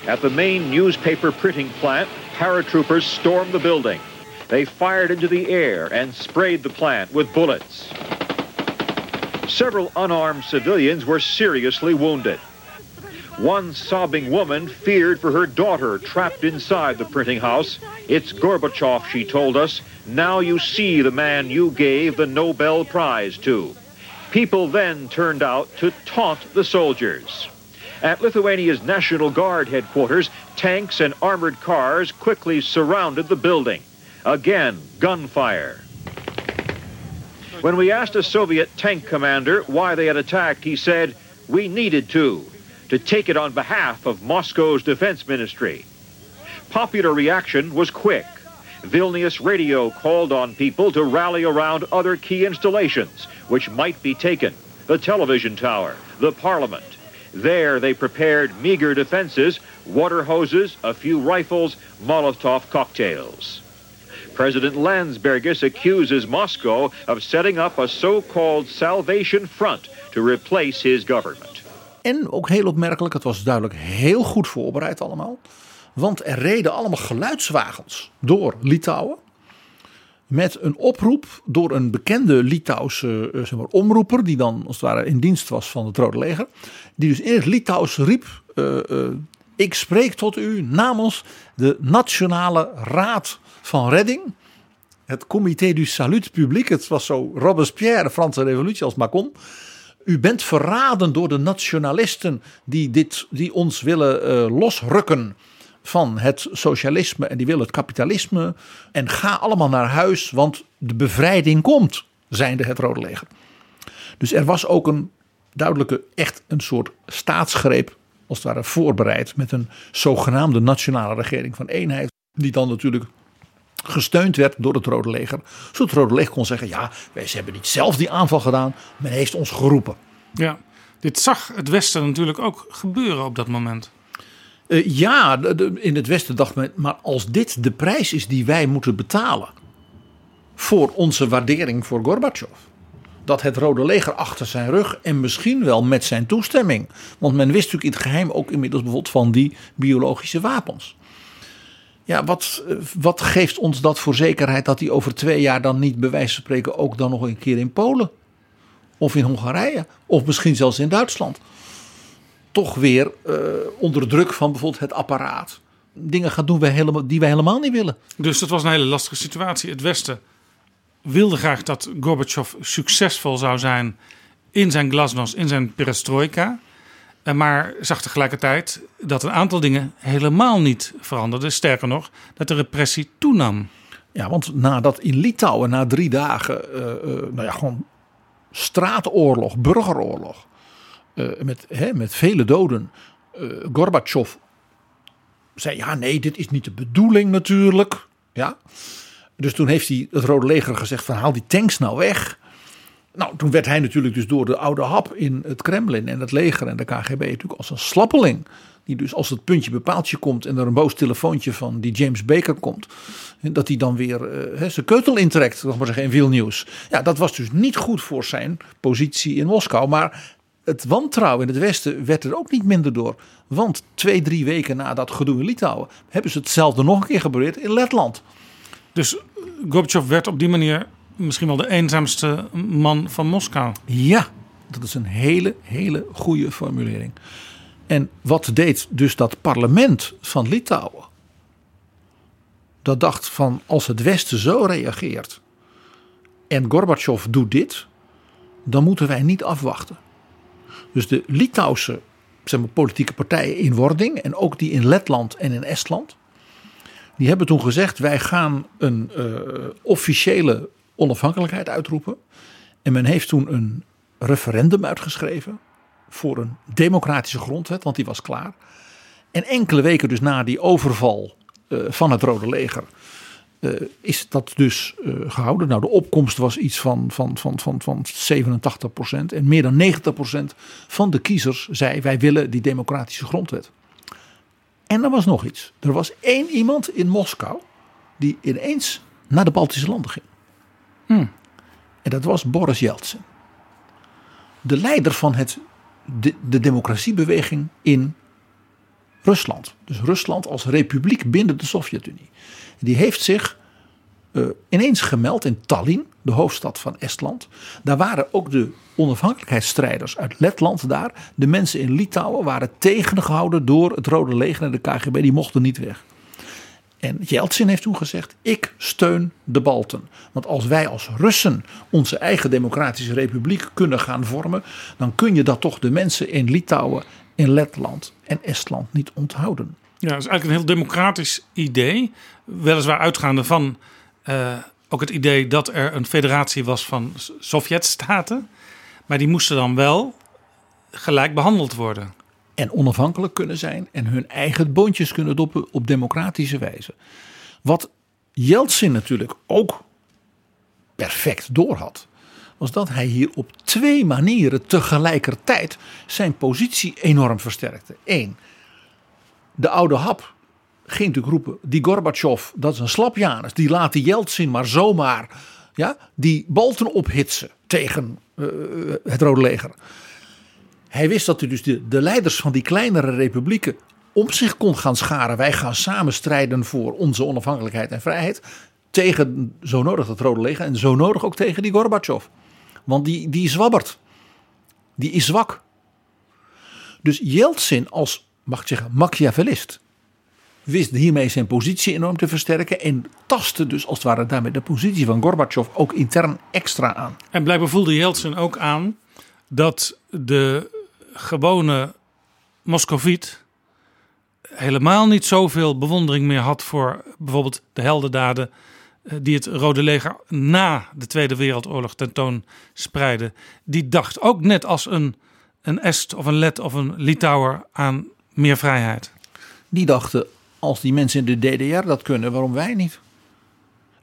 At the main newspaper printing plant, paratroopers stormed the building. They fired into the air and sprayed the plant with bullets. Several unarmed civilians were seriously wounded. One sobbing woman feared for her daughter trapped inside the printing house. It's Gorbachev, she told us. Now you see the man you gave the Nobel Prize to. People then turned out to taunt the soldiers. At Lithuania's National Guard headquarters, tanks and armored cars quickly surrounded the building. Again, gunfire. When we asked a Soviet tank commander why they had attacked, he said, We needed to, to take it on behalf of Moscow's defense ministry. popular reaction was quick. Vilnius radio called on people to rally around other key installations, which might be taken the television tower, the parliament. There they prepared meager defenses, water hoses, a few rifles, Molotov cocktails. President Landsbergis accuses Moscow of setting up a so-called Salvation Front to replace his government. En ook heel opmerkelijk, het was duidelijk heel goed voorbereid allemaal. Want er reden allemaal geluidswagens door Litouwen. Met een oproep door een bekende Litouwse eh, zeg maar, omroeper. Die dan als het ware in dienst was van het Rode Leger. Die dus in het Litouws riep. eh, eh, ik spreek tot u namens de Nationale Raad van Redding. Het Comité du Salut Public. Het was zo Robespierre, de Franse revolutie als Macron. U bent verraden door de nationalisten die, dit, die ons willen eh, losrukken van het socialisme en die willen het kapitalisme. En ga allemaal naar huis, want de bevrijding komt, zijnde het Rode Leger. Dus er was ook een duidelijke, echt een soort staatsgreep, als het ware voorbereid met een zogenaamde nationale regering van eenheid. Die dan natuurlijk gesteund werd door het Rode Leger. Zodat het Rode Leger kon zeggen, ja, wij hebben niet zelf die aanval gedaan, men heeft ons geroepen. Ja, dit zag het Westen natuurlijk ook gebeuren op dat moment. Eh, ja, de- de- in het Westen dacht men, maar als dit de prijs is die wij moeten betalen voor onze waardering voor Gorbachev. Dat het Rode Leger achter zijn rug en misschien wel met zijn toestemming. Want men wist natuurlijk in het geheim ook inmiddels bijvoorbeeld van die biologische wapens. Ja, wat, wat geeft ons dat voor zekerheid dat hij over twee jaar dan niet bij wijze van spreken ook dan nog een keer in Polen of in Hongarije of misschien zelfs in Duitsland toch weer eh, onder druk van bijvoorbeeld het apparaat dingen gaat doen wij helemaal, die wij helemaal niet willen. Dus dat was een hele lastige situatie. Het Westen wilde graag dat Gorbachev succesvol zou zijn in zijn glasnost, in zijn perestroika. Maar zag tegelijkertijd dat een aantal dingen helemaal niet veranderden. Sterker nog, dat de repressie toenam. Ja, want nadat in Litouwen na drie dagen, eh, eh, nou ja, gewoon straatoorlog, burgeroorlog, eh, met, hè, met vele doden, Gorbachev zei: ja, nee, dit is niet de bedoeling natuurlijk. Ja. Dus toen heeft hij het Rode Leger gezegd: van haal die tanks nou weg. Nou, toen werd hij natuurlijk dus door de oude hap in het Kremlin en het leger en de KGB natuurlijk als een slappeling. Die dus als het puntje bepaaltje komt en er een boos telefoontje van die James Baker komt. Dat hij dan weer eh, hè, zijn keutel intrekt, nog maar zeggen, in nieuws. Ja, dat was dus niet goed voor zijn positie in Moskou. Maar het wantrouwen in het Westen werd er ook niet minder door. Want twee, drie weken na dat gedoe in Litouwen hebben ze hetzelfde nog een keer gebeurd in Letland. Dus Gorbachev werd op die manier misschien wel de eenzaamste man van Moskou. Ja, dat is een hele, hele goede formulering. En wat deed dus dat parlement van Litouwen? Dat dacht van als het Westen zo reageert en Gorbachev doet dit, dan moeten wij niet afwachten. Dus de Litouwse zeg maar, politieke partijen in wording en ook die in Letland en in Estland, die hebben toen gezegd wij gaan een eh, officiële onafhankelijkheid uitroepen. En men heeft toen een referendum uitgeschreven voor een democratische grondwet, want die was klaar. En enkele weken dus na die overval eh, van het Rode Leger eh, is dat dus eh, gehouden. Nou, de opkomst was iets van, van, van, van, van 87 procent. En meer dan 90 procent van de kiezers zei wij willen die democratische grondwet. En er was nog iets. Er was één iemand in Moskou die ineens naar de Baltische landen ging. En dat was Boris Yeltsin. De leider van het, de, de democratiebeweging in Rusland. Dus Rusland als republiek binnen de Sovjet-Unie. Die heeft zich eh, ineens gemeld in Tallinn, de hoofdstad van Estland. Daar waren ook de onafhankelijkheidsstrijders uit Letland daar. De mensen in Litouwen waren tegengehouden door het Rode Leger en de KGB. Die mochten niet weg. En Yeltsin heeft toen gezegd: Ik steun de Balten. Want als wij als Russen onze eigen democratische republiek kunnen gaan vormen. dan kun je dat toch de mensen in Litouwen, in Letland en Estland niet onthouden. Ja, dat is eigenlijk een heel democratisch idee. Weliswaar uitgaande van eh, ook het idee dat er een federatie was van Sovjetstaten. Maar die moesten dan wel gelijk behandeld worden. En onafhankelijk kunnen zijn en hun eigen boontjes kunnen doppen op democratische wijze. Wat Yeltsin natuurlijk ook perfect doorhad, was dat hij hier op twee manieren tegelijkertijd zijn positie enorm versterkte. Eén, de oude hap ging natuurlijk roepen, die Gorbachev, dat is een slapjanus, die laat die Yeltsin maar zomaar ja, die Balten ophitsen tegen eh, het Rode Leger. Hij wist dat hij dus de, de leiders van die kleinere republieken om zich kon gaan scharen. Wij gaan samen strijden voor onze onafhankelijkheid en vrijheid. Tegen zo nodig het Rode Leger en zo nodig ook tegen die Gorbachev. Want die, die zwabbert. Die is zwak. Dus Yeltsin als, mag ik zeggen, Machiavellist wist hiermee zijn positie enorm te versterken. En tastte dus als het ware daarmee de positie van Gorbachev ook intern extra aan. En blijkbaar voelde Yeltsin ook aan dat de gewone Moscoviet helemaal niet zoveel bewondering meer had voor bijvoorbeeld de heldendaden eh, die het Rode Leger na de Tweede Wereldoorlog tentoon spreidde. Die dacht ook net als een, een Est of een Let of een Litouwer aan meer vrijheid. Die dachten, als die mensen in de DDR dat kunnen, waarom wij niet?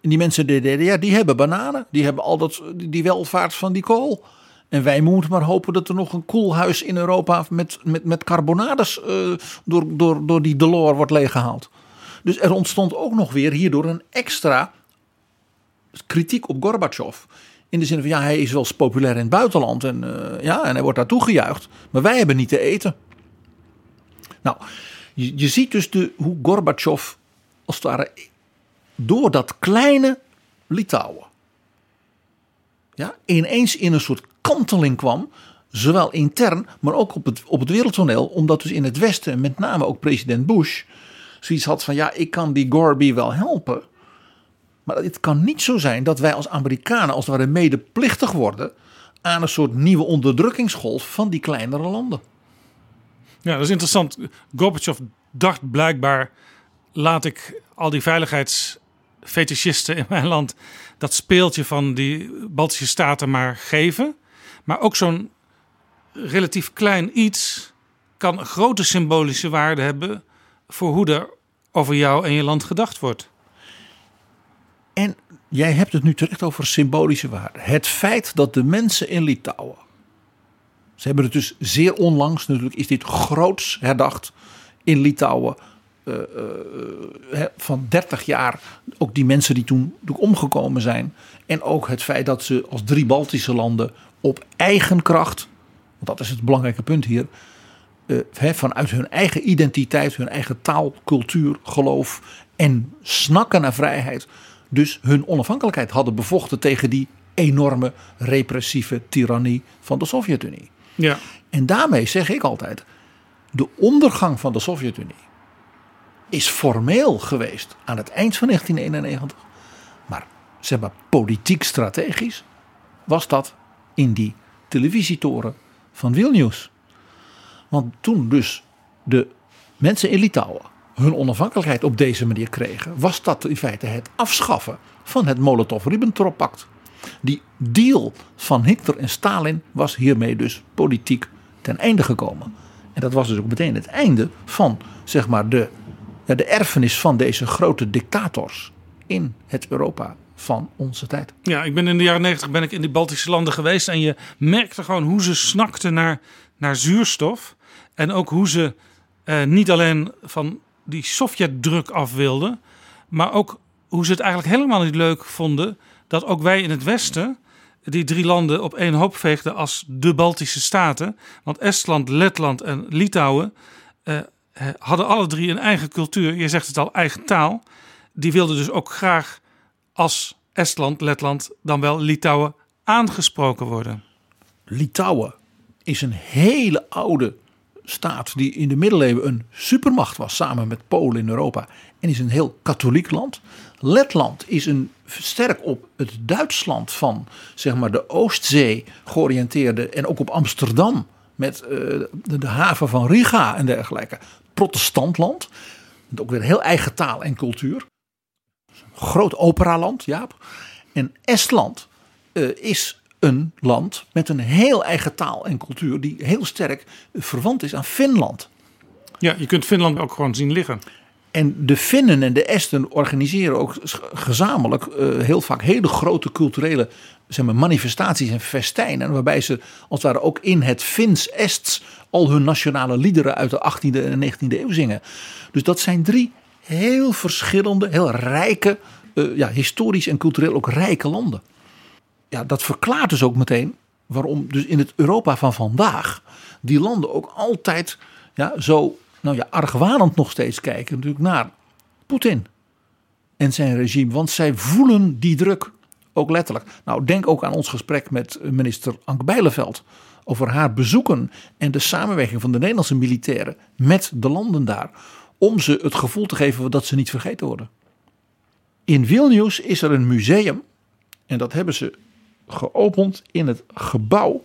En die mensen in de DDR, die hebben bananen. Die hebben al dat, die welvaart van die kool. En wij moeten maar hopen dat er nog een koelhuis in Europa met, met, met carbonades eh, door, door, door die Delors wordt leeggehaald. Dus er ontstond ook nog weer hierdoor een extra kritiek op Gorbachev. In de zin van, ja, hij is wel eens populair in het buitenland en, eh, ja, en hij wordt daar toegejuicht. Maar wij hebben niet te eten. Nou, je, je ziet dus de, hoe Gorbachev als het ware door dat kleine Litouwen ja, ineens in een soort kanteling kwam. Zowel intern, maar ook op het, op het wereldtoneel. Omdat dus in het Westen, met name ook president Bush, zoiets had van: ja, ik kan die Gorby wel helpen. Maar het kan niet zo zijn dat wij als Amerikanen als het ware medeplichtig worden aan een soort nieuwe onderdrukkingsgolf van die kleinere landen. Ja, dat is interessant. Gorbachev dacht blijkbaar: laat ik al die veiligheidsfetischisten in mijn land dat speeltje van die Baltische staten maar geven. Maar ook zo'n relatief klein iets kan een grote symbolische waarde hebben voor hoe er over jou en je land gedacht wordt. En jij hebt het nu terecht over symbolische waarde. Het feit dat de mensen in Litouwen. Ze hebben het dus zeer onlangs, natuurlijk is dit groots herdacht in Litouwen. eh, eh, hè, van 30 jaar. Ook die mensen die toen omgekomen zijn. En ook het feit dat ze als drie Baltische landen op eigen kracht. Want dat is het belangrijke punt hier. eh, vanuit hun eigen identiteit, hun eigen taal, cultuur, geloof. En snakken naar vrijheid. Dus hun onafhankelijkheid hadden bevochten tegen die enorme repressieve tirannie van de Sovjet-Unie. Ja. En daarmee zeg ik altijd: de ondergang van de Sovjet-Unie is formeel geweest aan het eind van 1991. Maar zeg maar politiek strategisch was dat in die televisietoren van Vilnius. Want toen dus de mensen in Litouwen hun onafhankelijkheid op deze manier kregen, was dat in feite het afschaffen van het Molotov-Ribbentrop-pact. Die deal van Hitler en Stalin was hiermee dus politiek ten einde gekomen. En dat was dus ook meteen het einde van zeg maar, de, de erfenis van deze grote dictators in het Europa van onze tijd. Ja, ik ben in de jaren negentig ben ik in die Baltische landen geweest en je merkte gewoon hoe ze snakten naar, naar zuurstof. En ook hoe ze eh, niet alleen van die Sovjet-druk af wilden, maar ook hoe ze het eigenlijk helemaal niet leuk vonden dat ook wij in het Westen die drie landen op één hoop veegden als de Baltische staten. Want Estland, Letland en Litouwen eh, eh, hadden alle drie een eigen cultuur. Je zegt het al, eigen taal. Die wilden dus ook graag als Estland, Letland, dan wel Litouwen aangesproken worden. Litouwen is een hele oude staat die in de middeleeuwen een supermacht was samen met Polen in Europa en is een heel katholiek land. Letland is een sterk op het Duitsland van zeg maar de Oostzee georiënteerde en ook op Amsterdam met eh, de, haven van Riga en dergelijke. Protestantland. Met ook weer heel eigen taal en cultuur. Groot operaland, Jaap. En Estland eh, is een land met een heel eigen taal en cultuur die heel sterk verwant is aan Finland. Ja, je kunt Finland ook gewoon zien liggen. En de Finnen en de Esten organiseren ook gezamenlijk eh, heel vaak hele grote culturele zeg maar, manifestaties en festijnen. Waarbij ze als het ware ook in het Fins-Ests al hun nationale liederen uit de 18e en 19e eeuw zingen. Dus dat zijn drie heel verschillende, heel rijke, eh, ja, historisch en cultureel ook rijke landen. Ja, dat verklaart dus ook meteen waarom dus in het Europa van vandaag die landen ook altijd ja, zo nou ja, argwanend nog steeds kijken natuurlijk naar Poetin en zijn regime. Want zij voelen die druk ook letterlijk. Nou, denk ook aan ons gesprek met minister Anke Bijleveld over haar bezoeken en de samenwerking van de Nederlandse militairen met de landen daar. Om ze het gevoel te geven dat ze niet vergeten worden. In Vilnius is er een museum en dat hebben ze geopend in het gebouw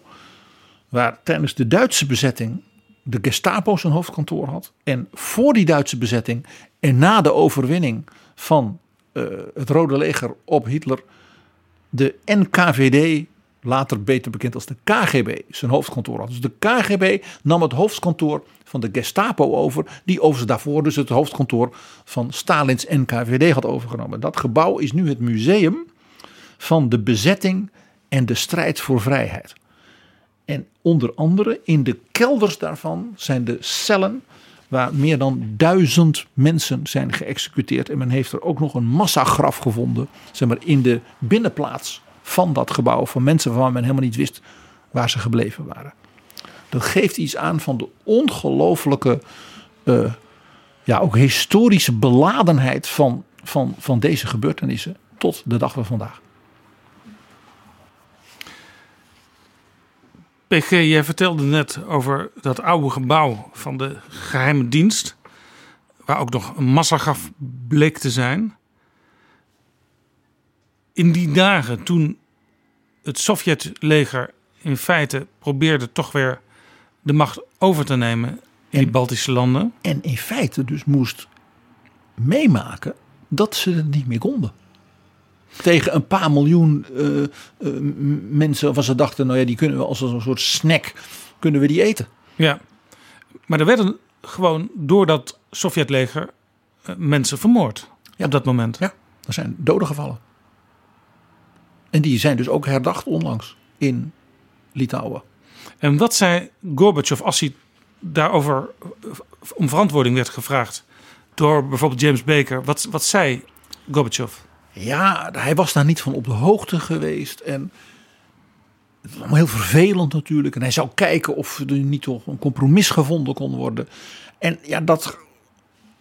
waar tijdens de Duitse bezetting de Gestapo zijn hoofdkantoor had. En voor die Duitse bezetting en na de overwinning van eh, het Rode Leger op Hitler de NKVD, later beter bekend als de KGB, zijn hoofdkantoor had. Dus de KGB nam het hoofdkantoor van de Gestapo over, die overigens daarvoor dus het hoofdkantoor van Stalins NKVD had overgenomen. Dat gebouw is nu het museum van de bezetting en de strijd voor vrijheid. En onder andere in de kelders daarvan zijn de cellen waar meer dan duizend mensen zijn geëxecuteerd. En men heeft er ook nog een massagraf gevonden, zeg maar in de binnenplaats van dat gebouw van mensen waarvan men helemaal niet wist waar ze gebleven waren. Dat geeft iets aan van de ongelooflijke, eh, ja ook historische beladenheid van, van, van deze gebeurtenissen tot de dag van vandaag. PG, jij vertelde net over dat oude gebouw van de geheime dienst. Waar ook nog een massagraf bleek te zijn. In die dagen toen het Sovjetleger in feite probeerde toch weer de macht over te nemen in die Baltische landen. En in feite dus moest meemaken dat ze het niet meer konden. Tegen een paar miljoen eh, m- mensen waarvan ze dachten, nou ja, die kunnen we als een soort snack, kunnen we die eten. Ja, maar er werden gewoon door dat Sovjetleger eh, mensen vermoord op dat moment. Ja, er zijn doden gevallen. En die zijn dus ook herdacht onlangs in Litouwen. En wat zei Gorbachev als hij daarover om verantwoording werd gevraagd door bijvoorbeeld James Baker? Wat, wat zei Gorbachev? Ja, hij was daar niet van op de hoogte geweest. En het was allemaal heel vervelend natuurlijk. En hij zou kijken of er niet toch een compromis gevonden kon worden. En ja, dat.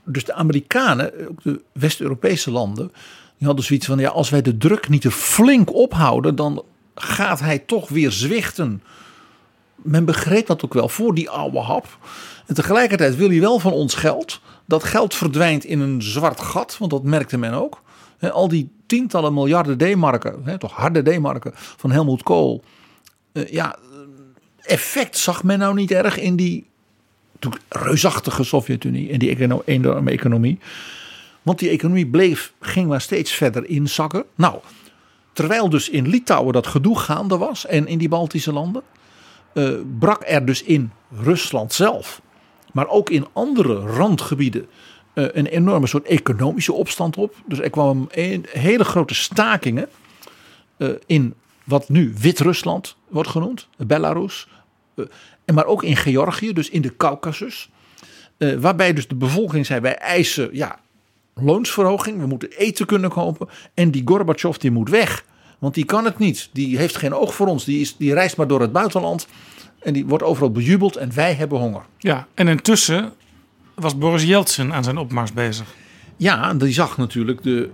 Dus de Amerikanen, ook de West-Europese landen. Die hadden zoiets van: ja, als wij de druk niet te flink ophouden. dan gaat hij toch weer zwichten. Men begreep dat ook wel voor die oude hap. En tegelijkertijd wil hij wel van ons geld. Dat geld verdwijnt in een zwart gat, want dat merkte men ook. Al die tientallen miljarden D-marken, toch harde D-marken van Helmut Kool. Eh, ja, effect zag men nou niet erg in die reusachtige Sovjet-Unie en die enorme economie. Want die economie bleef, ging maar steeds verder inzakken. Nou, terwijl dus in Litouwen dat gedoe gaande was en in die Baltische landen, eh, brak er dus in Rusland zelf, maar ook in andere randgebieden, eh, een enorme soort economische opstand op. Dus er kwamen hele grote stakingen eh, in wat nu Wit-Rusland wordt genoemd, Belarus. eh, en maar ook in Georgië, dus in de Caucasus. eh, waarbij dus de bevolking zei, wij eisen ja, loonsverhoging, we moeten eten kunnen kopen. En die Gorbachev die moet weg, want die kan het niet. Die heeft geen oog voor ons, die, is, die reist maar door het buitenland. En die wordt overal bejubeld en wij hebben honger. Ja, en intussen was Boris Yeltsin aan zijn opmars bezig. Ja, die zag natuurlijk de,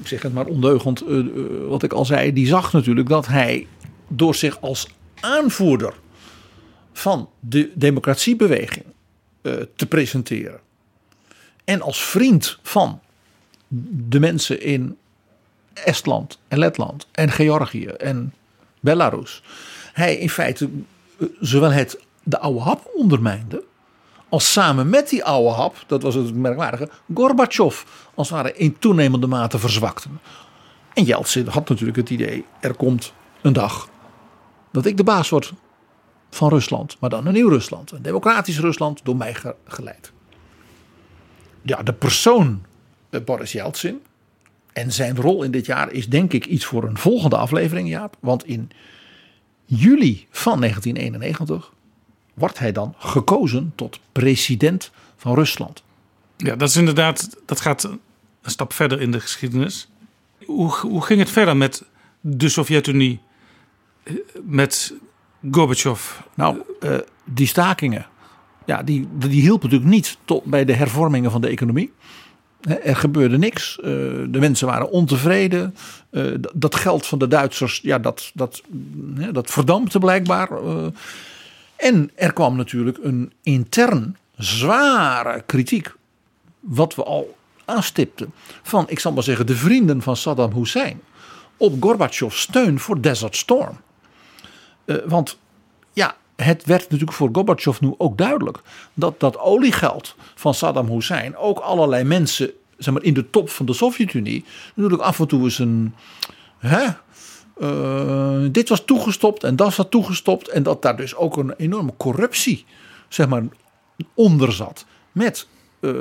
ik zeg het maar ondeugend, eh, eh, wat ik al zei, die zag natuurlijk dat hij door zich als aanvoerder van de democratiebeweging eh, te presenteren en als vriend van de mensen in Estland en Letland en Georgië en Belarus, hij in feite eh, zowel het de oude hap ondermijnde als samen met die oude hap, dat was het merkwaardige, Gorbachev als het ware in toenemende mate verzwakte. En Yeltsin had natuurlijk het idee, er komt een dag dat ik de baas word van Rusland, maar dan een nieuw Rusland, een democratisch Rusland, door mij ge- geleid. Ja, de persoon Boris Yeltsin en zijn rol in dit jaar is denk ik iets voor een volgende aflevering, Jaap. Want in juli van 1991 wordt hij dan gekozen tot president van Rusland. Ja, dat is inderdaad, dat gaat een stap verder in de geschiedenis. Hoe, hoe ging het verder met de Sovjet-Unie, eh, met Gorbachev? Nou, eh, die stakingen, ja, die, die hielpen natuurlijk niet tot bij de hervormingen van de economie. Er gebeurde niks. eh, De mensen waren ontevreden. Eh, Dat geld van de Duitsers, ja, dat, dat, dat verdampte blijkbaar. eh. En er kwam natuurlijk een intern zware kritiek. Wat we al aanstipten. Van, ik zal maar zeggen, de vrienden van Saddam Hussein. Op Gorbachev's steun voor Desert Storm. Want ja, het werd natuurlijk voor Gorbachev nu ook duidelijk dat dat oliegeld van Saddam Hussein ook allerlei mensen zeg maar, in de top van de Sovjet-Unie natuurlijk af en toe eens een. Hè, eh, dit was toegestopt en dat was toegestopt. En dat daar dus ook een enorme corruptie zeg maar, onder zat met eh,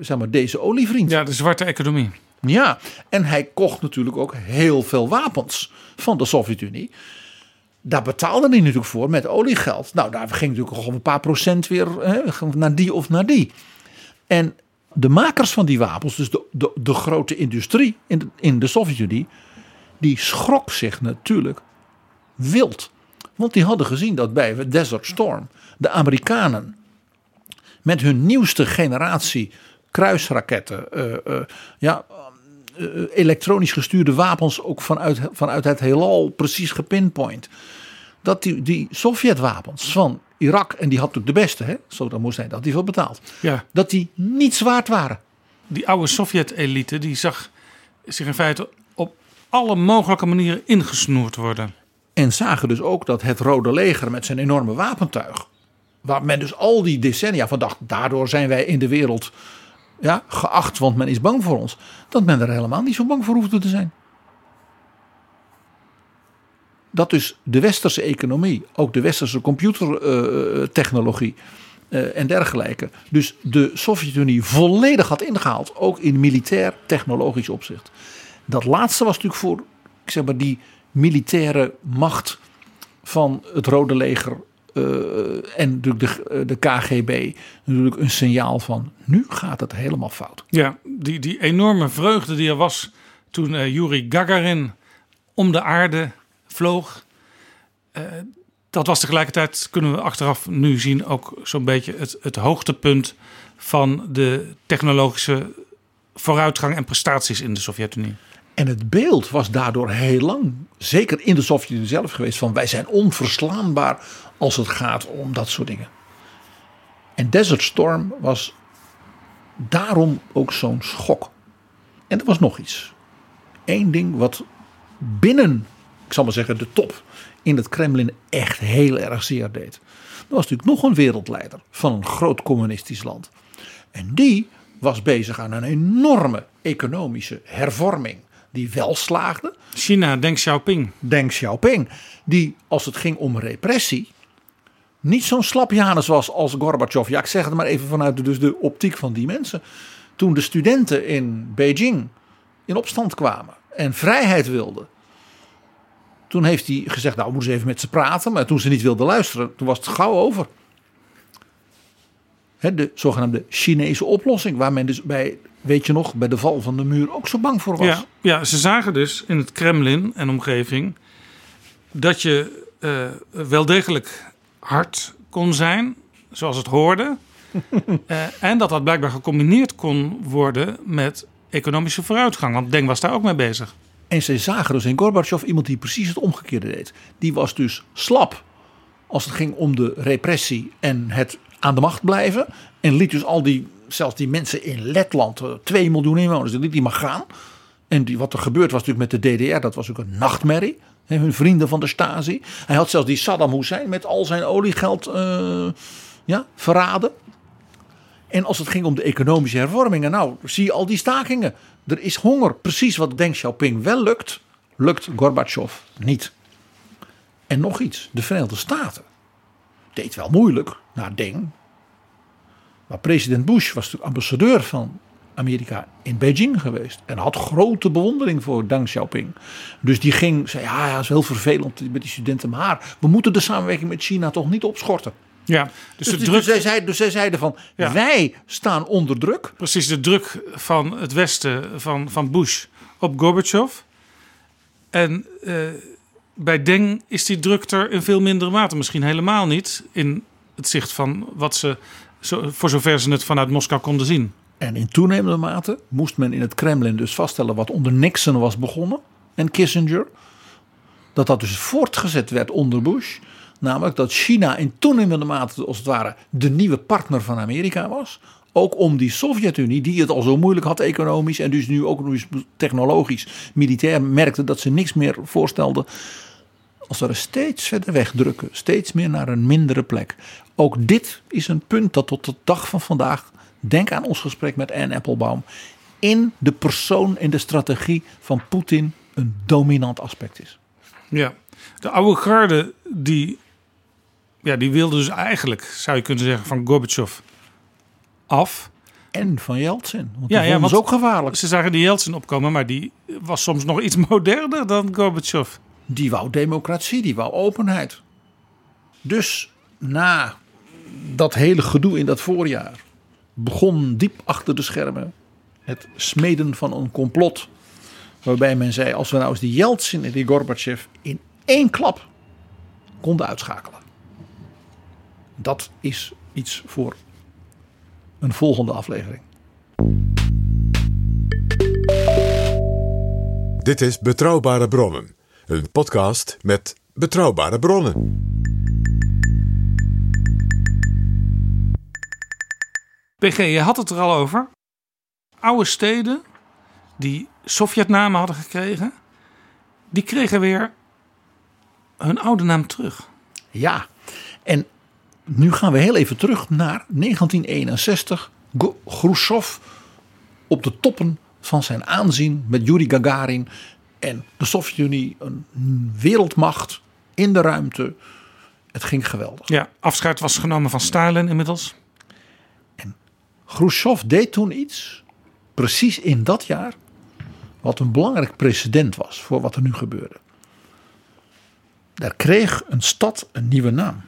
zeg maar, deze olievriend. Ja, de zwarte economie. Ja, en hij kocht natuurlijk ook heel veel wapens van de Sovjet-Unie. Daar betaalde hij natuurlijk voor met oliegeld. Nou, daar ging natuurlijk gewoon een paar procent weer hè, naar die of naar die. En de makers van die wapens, dus de, de, de grote industrie in de, in de Sovjet-Unie, die schrok zich natuurlijk wild. Want die hadden gezien dat bij Desert Storm de Amerikanen met hun nieuwste generatie kruisraketten, eh, eh, ja, elektronisch gestuurde wapens ook vanuit, vanuit het heelal precies gepinpoint. Dat die, die Sovjetwapens van Irak, en die had natuurlijk de beste, hè, Saddam Hussein, dat had die veel betaald. Ja. Dat die niets waard waren. Die oude Sovjet-elite die zag zich in feite op alle mogelijke manieren ingesnoerd worden. En zagen dus ook dat het Rode Leger met zijn enorme wapentuig, waar men dus al die decennia van dacht, daardoor zijn wij in de wereld ja, geacht, want men is bang voor ons, dat men er helemaal niet zo bang voor hoefde te zijn. Dat dus de westerse economie, ook de westerse computertechnologie eh, en dergelijke, dus de Sovjet-Unie volledig had ingehaald, ook in militair technologisch opzicht. Dat laatste was natuurlijk voor ik zeg maar, die militaire macht van het Rode Leger eh, en natuurlijk de, eh, de KGB natuurlijk een signaal van nu gaat het helemaal fout. Ja, die, die enorme vreugde die er was toen eh Yuri Gagarin om de aarde vloog. dat was tegelijkertijd, kunnen we achteraf nu zien, ook zo'n beetje het, het hoogtepunt van de technologische vooruitgang en prestaties in de Sovjet-Unie. En het beeld was daardoor heel lang, zeker in de Sovjet-Unie zelf geweest, van wij zijn onverslaanbaar als het gaat om dat soort dingen. En Desert Storm was daarom ook zo'n schok. En er was nog iets. Eén ding wat binnen, ik zal maar zeggen, de top in het Kremlin echt heel erg zeer deed. Er was natuurlijk nog een wereldleider van een groot communistisch land. En die was bezig aan een enorme economische hervorming. Die wel slaagde. China, Deng Xiaoping. Deng Xiaoping. Die als het ging om repressie. Niet zo'n slapjanus was als Gorbachev. Ja, ik zeg het maar even vanuit de, dus de optiek van die mensen. Toen de studenten in Beijing in opstand kwamen. En vrijheid wilden. Toen heeft hij gezegd, nou we moeten even met ze praten. Maar toen ze niet wilden luisteren, toen was het gauw over. De zogenaamde Chinese oplossing. Waar men dus bij, weet je nog, bij de val van de muur ook zo bang voor was. Ja, ja, ze zagen dus in het Kremlin en omgeving dat je eh, wel degelijk hard kon zijn, zoals het hoorde. Eh, en dat dat blijkbaar gecombineerd kon worden met economische vooruitgang. Want Deng was daar ook mee bezig. En ze zagen dus in Gorbachev iemand die precies het omgekeerde deed. Die was dus slap als het ging om de repressie en het aan de macht blijven. En liet dus al die, zelfs die mensen in Letland, eh, 2 miljoen inwoners, die liet die gaan. En die, wat er gebeurd was natuurlijk met de DDR, dat was ook een nachtmerrie. Hun vrienden van de Stasi. Hij had zelfs die Saddam Hussein met al zijn oliegeld eh, ja, verraden. En als het ging om de economische hervormingen, nou, zie je al die stakingen. Er is honger. Precies wat Deng Xiaoping wel lukt, lukt Gorbachev niet. En nog iets, de Verenigde Staten deed wel moeilijk naar Deng. Maar president Bush was natuurlijk ambassadeur van Amerika in Beijing geweest. En had grote bewondering voor Deng Xiaoping. Dus die ging, zei ja, ja, is heel vervelend met die studenten. Maar we moeten de samenwerking met China toch niet opschorten. Ja, dus, Dus, de dus, druk, zij, dus zij zeiden van, Ja. wij staan onder druk. precies de druk van het Westen, van, van Bush op Gorbachev. En eh, bij Deng is die druk er in veel mindere mate. Misschien helemaal niet in het zicht van wat ze, voor zover ze het vanuit Moskou konden zien. En in toenemende mate moest men in het Kremlin dus vaststellen wat onder Nixon was begonnen en Kissinger. Dat dat dus voortgezet werd onder Bush. Namelijk dat China in toenemende mate als het ware de nieuwe partner van Amerika was. Ook om die Sovjet-Unie, die het al zo moeilijk had economisch en dus nu ook technologisch, militair, merkte dat ze niks meer voorstelden. Als we er steeds verder wegdrukken, steeds meer naar een mindere plek. Ook dit is een punt dat tot de dag van vandaag, denk aan ons gesprek met Anne Applebaum, in de persoon en de strategie van Poetin een dominant aspect is. Ja, de oude garde die, ja, die wilde dus eigenlijk, zou je kunnen zeggen, van Gorbachev af. En van Yeltsin, want Ja, die ja, want ook gevaarlijk. Ze zagen die Yeltsin opkomen, maar die was soms nog iets moderner dan Gorbachev. Die wou democratie, die wou openheid. Dus na dat hele gedoe in dat voorjaar begon diep achter de schermen het smeden van een complot. Waarbij men zei: als we nou eens die Yeltsin en die Gorbachev in één klap konden uitschakelen. Dat is iets voor een volgende aflevering. Dit is Betrouwbare Bronnen, een podcast met betrouwbare bronnen. PG, je had het er al over. Oude steden die Sovjetnamen hadden gekregen, die kregen weer hun oude naam terug. Ja, en nu gaan we heel even terug naar 1961. Go- Khrushchev op de toppen van zijn aanzien met Yuri Gagarin en de Sovjet-Unie, een wereldmacht in de ruimte. Het ging geweldig. Ja, afscheid was genomen van Stalin inmiddels. Khrushchev deed toen iets, precies in dat jaar, wat een belangrijk precedent was voor wat er nu gebeurde. Daar kreeg een stad een nieuwe naam.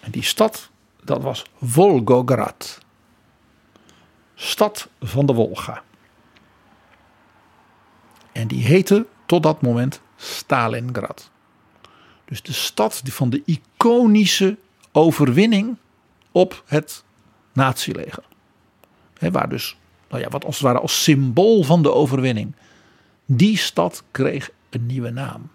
En die stad, dat was Volgograd. Stad van de Wolga. En die heette tot dat moment Stalingrad. Dus de stad van de iconische overwinning op het nazileger. Hè, waar dus, nou ja, wat als het als symbool van de overwinning. Die stad kreeg een nieuwe naam.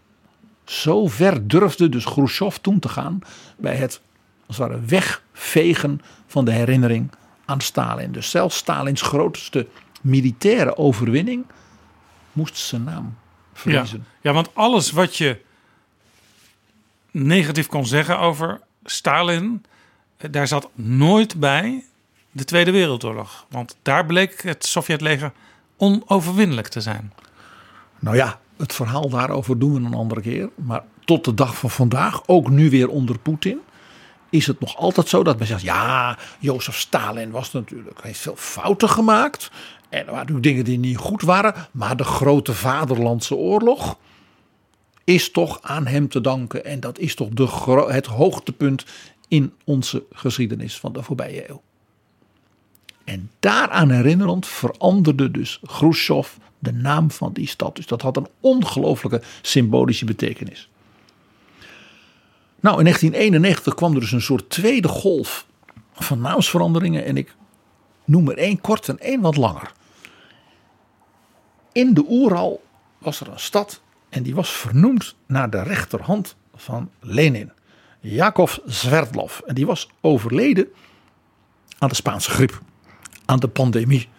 Zo ver durfde dus Khrushchev toen te gaan bij het als het ware wegvegen van de herinnering aan Stalin. Dus zelfs Stalins grootste militaire overwinning moest zijn naam Ja, verliezen. ja, want alles wat je negatief kon zeggen over Stalin, daar zat nooit bij de Tweede Wereldoorlog. Want daar bleek het Sovjetleger onoverwinnelijk te zijn. Nou ja, het verhaal daarover doen we een andere keer. Maar tot de dag van vandaag, ook nu weer onder Poetin, is het nog altijd zo dat men zegt: ja, Jozef Stalin was natuurlijk, heeft veel fouten gemaakt. En er waren natuurlijk dingen die niet goed waren. Maar de grote vaderlandse oorlog is toch aan hem te danken. En dat is toch de, het hoogtepunt in onze geschiedenis van de voorbije eeuw. En daaraan herinnerend veranderde dus Khrushchev de naam van die stad. Dus dat had een ongelooflijke symbolische betekenis. Nou, in 1991 kwam er dus een soort tweede golf van naamsveranderingen. En ik noem er één kort en één wat langer. In de Oeral was er een stad en die was vernoemd naar de rechterhand van Lenin. Yakov Sverdlov. En die was overleden aan de Spaanse griep. Aan de pandemie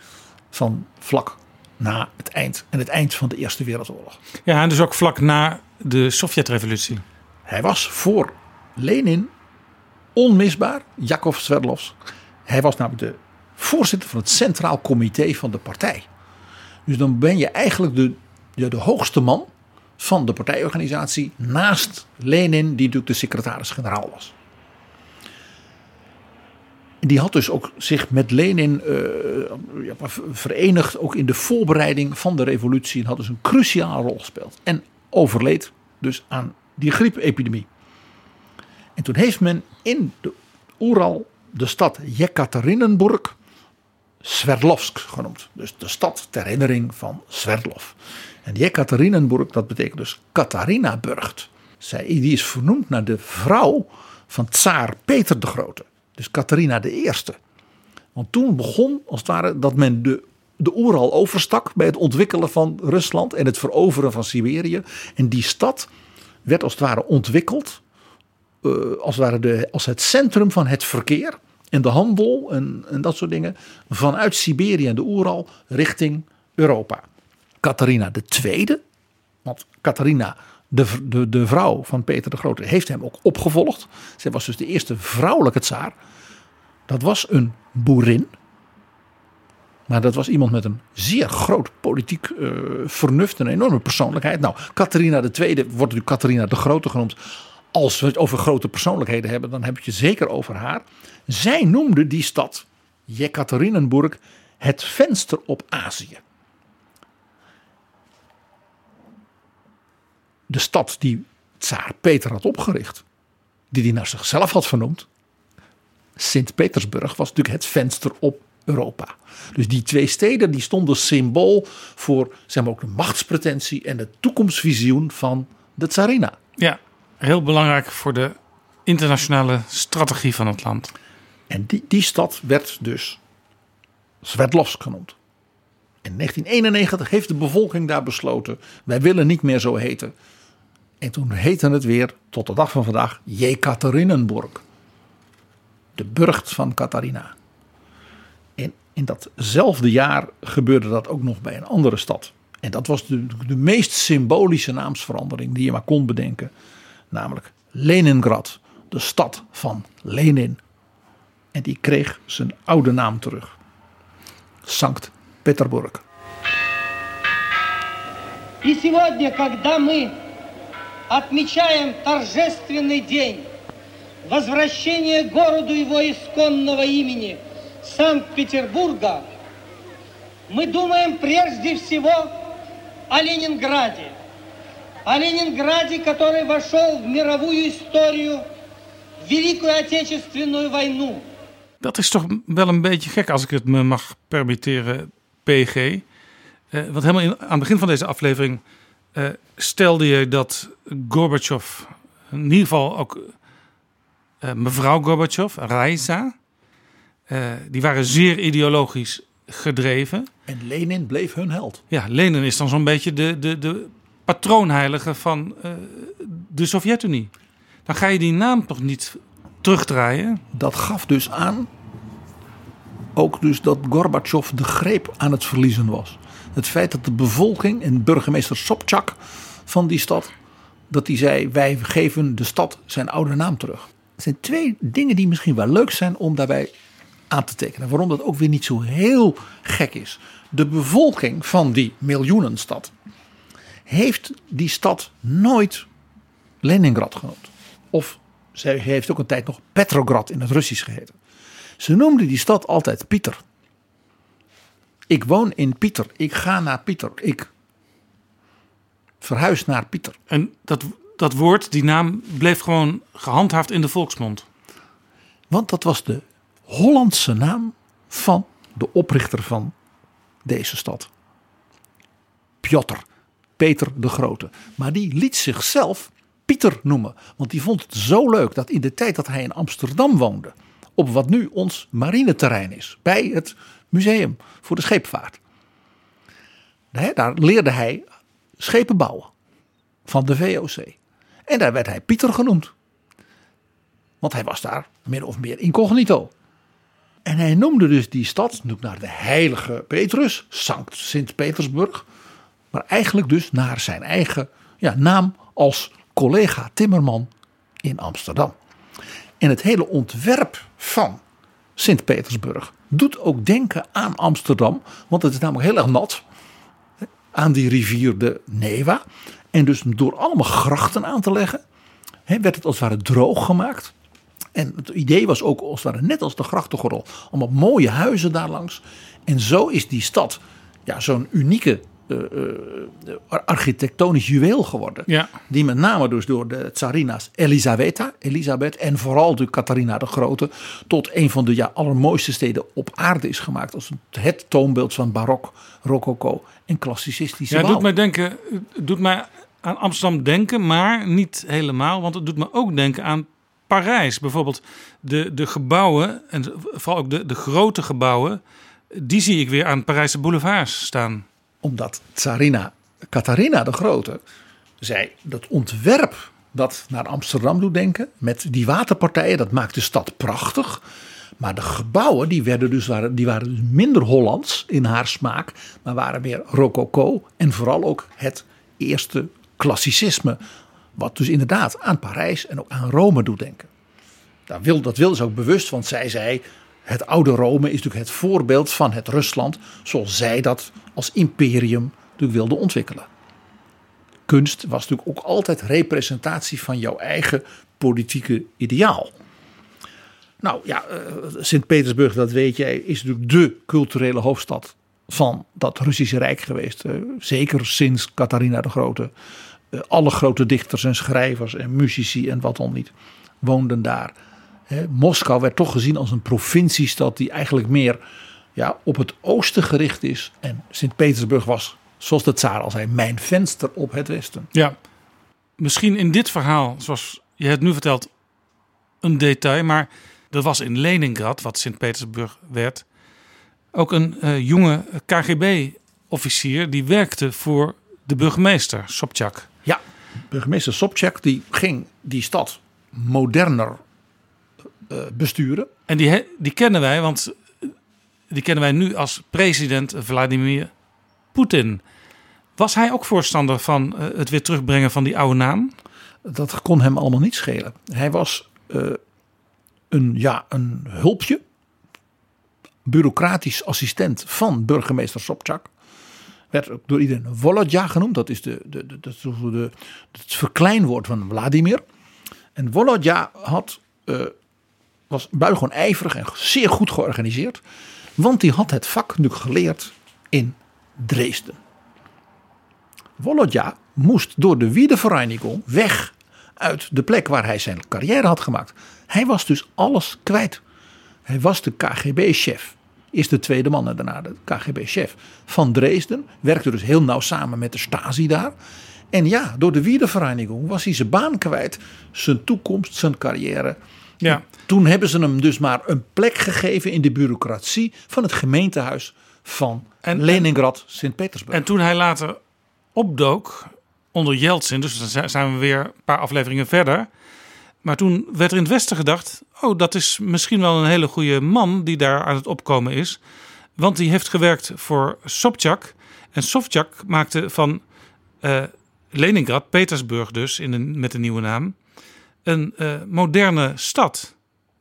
van vlak na het eind en het eind van de Eerste Wereldoorlog. Ja, en dus ook vlak na de Sovjetrevolutie. Hij was voor Lenin onmisbaar, Yakov Sverdlovs. Hij was namelijk de voorzitter van het Centraal Comité van de partij. Dus dan ben je eigenlijk de, de, de hoogste man van de partijorganisatie naast Lenin, die natuurlijk de secretaris-generaal was. Die had dus ook zich met Lenin ja, verenigd, ook in de voorbereiding van de revolutie. En had dus een cruciale rol gespeeld. En overleed dus aan die griepepidemie. En toen heeft men in de Oeral de stad Jekaterinenburg Sverdlovsk genoemd. Dus de stad ter herinnering van Sverdlov. En Jekaterinenburg, dat betekent dus Katharinaburg. Zij, die is vernoemd naar de vrouw van tsaar Peter de Grote. Dus Katharina de Eerste. Want toen begon, als het ware, dat men de, de Oeral overstak bij het ontwikkelen van Rusland en het veroveren van Siberië. En die stad werd als het ware ontwikkeld eh, als, het ware de, als het centrum van het verkeer en de handel en, en dat soort dingen vanuit Siberië en de Oeral richting Europa. Catharina II, want Catharina, de, de, de vrouw van Peter de Grote, heeft hem ook opgevolgd. Zij was dus de eerste vrouwelijke tsaar. Dat was een boerin. Maar dat was iemand met een zeer groot politiek eh, vernuft, een enorme persoonlijkheid. Nou, Catharina II wordt natuurlijk Catharina de Grote genoemd. Als we het over grote persoonlijkheden hebben, dan heb je het zeker over haar. Zij noemde die stad, Jekaterinenburg, het venster op Azië. De stad die tsaar Peter had opgericht, die hij naar zichzelf had vernoemd, Sint-Petersburg was natuurlijk het venster op Europa. Dus die twee steden die stonden symbool voor zeg maar, ook de machtspretentie en de toekomstvisioen van de tsarina. Ja, heel belangrijk voor de internationale strategie van het land. En die, die stad werd dus Sverdlovsk genoemd. In 1991 heeft de bevolking daar besloten: wij willen niet meer zo heten. En toen heette het weer tot de dag van vandaag Jekaterinenburg. De burcht van Katharina. En in datzelfde jaar gebeurde dat ook nog bij een andere stad. En dat was de, de meest symbolische naamsverandering die je maar kon bedenken. Namelijk Leningrad, de stad van Lenin. En die kreeg zijn oude naam terug. Sankt Petersburg. И сегодня, когда мы отмечаем торжественный день возвращения городу его исконного имени Санкт-Петербурга, мы думаем прежде всего о Ленинграде. О Ленинграде, который вошел в мировую историю, в Великую Отечественную войну. Dat is toch wel een beetje gek als ik het me mag permitteren, PG. Eh, want helemaal in, aan het begin van deze aflevering eh, stelde je dat Gorbachev, in ieder geval ook eh, mevrouw Gorbachev, Raisa, eh, die waren zeer ideologisch gedreven. En Lenin bleef hun held. Ja, Lenin is dan zo'n beetje de, de, de patroonheilige van de Sovjet-Unie. Dan ga je die naam toch niet terugdraaien? Dat gaf dus aan ook dus dat Gorbachev de greep aan het verliezen was. Het feit dat de bevolking en burgemeester Sobchak van die stad, dat die zei wij geven de stad zijn oude naam terug. Er zijn twee dingen die misschien wel leuk zijn om daarbij aan te tekenen. Waarom dat ook weer niet zo heel gek is. De bevolking van die miljoenenstad heeft die stad nooit Leningrad genoemd. Of zij heeft ook een tijd nog Petrograd in het Russisch geheten. Ze noemde die stad altijd Pieter. Ik woon in Pieter. Ik ga naar Pieter. Ik verhuis naar Pieter. En dat, dat woord, die naam, bleef gewoon gehandhaafd in de volksmond. Want dat was de Hollandse naam van de oprichter van deze stad. Piotr, Peter de Grote. Maar die liet zichzelf Pieter noemen. Want die vond het zo leuk dat in de tijd dat hij in Amsterdam woonde. Op wat nu ons marineterrein is. Bij het museum voor de scheepvaart. Daar leerde hij schepen bouwen. Van de VOC. En daar werd hij Pieter genoemd. Want hij was daar min of meer incognito. En hij noemde dus die stad nu naar de heilige Petrus, Sankt Sint-Petersburg. Maar eigenlijk dus naar zijn eigen ja, naam als collega Timmerman in Amsterdam. En het hele ontwerp van Sint-Petersburg doet ook denken aan Amsterdam. Want het is namelijk heel erg nat. aan die rivier de Neva. En dus door allemaal grachten aan te leggen, werd het als het ware droog gemaakt. En het idee was ook als het ware net als de grachtengordel. Allemaal mooie huizen daar langs. En zo is die stad ja, zo'n unieke eh, eh, architectonisch juweel geworden. Ja. Die met name dus door de tsarina's Elisabetta, Elisabeth en vooral de Catharina de Grote tot een van de ja, allermooiste steden op aarde is gemaakt. Als het toonbeeld van barok, rococo en klassicistische Ja, het doet mij, denken, het doet mij aan Amsterdam denken, maar niet helemaal. Want het doet me ook denken aan Parijs. Bijvoorbeeld de, de gebouwen, en vooral ook de, de grote gebouwen, die zie ik weer aan Parijse boulevards staan. Omdat tsarina Catharina de Grote zei dat ontwerp dat naar Amsterdam doet denken. Met die waterpartijen, dat maakt de stad prachtig. Maar de gebouwen die werden dus, waren, die waren dus minder Hollands in haar smaak. Maar waren meer rococo en vooral ook het eerste klassicisme. Wat dus inderdaad aan Parijs en ook aan Rome doet denken. Dat wilde ze ook bewust, want zij zei... het oude Rome is natuurlijk het voorbeeld van het Rusland... zoals zij dat als imperium natuurlijk wilde ontwikkelen. Kunst was natuurlijk ook altijd representatie van jouw eigen politieke ideaal. Nou ja, eh, Sint-Petersburg, dat weet jij, is natuurlijk de culturele hoofdstad van dat Russische Rijk geweest. Eh, Zeker sinds Catharina de Grote. Eh, Alle grote dichters en schrijvers en muzici en wat dan niet woonden daar. Moskou werd toch gezien als een provinciestad die eigenlijk meer ja, op het oosten gericht is. En Sint-Petersburg was, zoals de tsaar al zei, mijn venster op het westen. Ja, misschien in dit verhaal, zoals je het nu vertelt, een detail. Maar er was in Leningrad, wat Sint-Petersburg werd, ook een eh, jonge KGB-officier die werkte voor de burgemeester, Sobchak. Ja, burgemeester Sobchak die ging die stad moderner besturen. En die, die kennen wij, want die kennen wij nu als president Vladimir Poetin. Was hij ook voorstander van eh, het weer terugbrengen van die oude naam? Dat kon hem allemaal niet schelen. Hij was eh, een, ja, een hulpje, bureaucratisch assistent van burgemeester Sobchak. Werd ook door iedereen Volodya genoemd. Dat is de, de, de, de, de- het verkleinwoord van Vladimir. En Volodya had, eh, was buitengewoon ijverig en zeer goed georganiseerd. Want die had het vak nu geleerd in Dresden. Volodya moest door de Wiedervereinigung weg uit de plek waar hij zijn carrière had gemaakt. Hij was dus alles kwijt. Hij was de KGB-chef. Is de tweede man daarna de KGB-chef van Dresden. Werkte dus heel nauw samen met de Stasi daar. En ja, door de Wiedervereinigung was hij zijn baan kwijt. Zijn toekomst, zijn carrière. Ja. Toen hebben ze hem dus maar een plek gegeven in de bureaucratie van het gemeentehuis van Leningrad, Sint-Petersburg. En toen hij later opdook onder Yeltsin, dus dan zi- zijn we weer een paar afleveringen verder. Maar toen werd er in het Westen gedacht: oh, dat is misschien wel een hele goede man die daar aan het opkomen is. Want die heeft gewerkt voor Sobchak. En Sobchak maakte van eh, Leningrad, Petersburg dus, in een, met een nieuwe naam, een eh, moderne stad.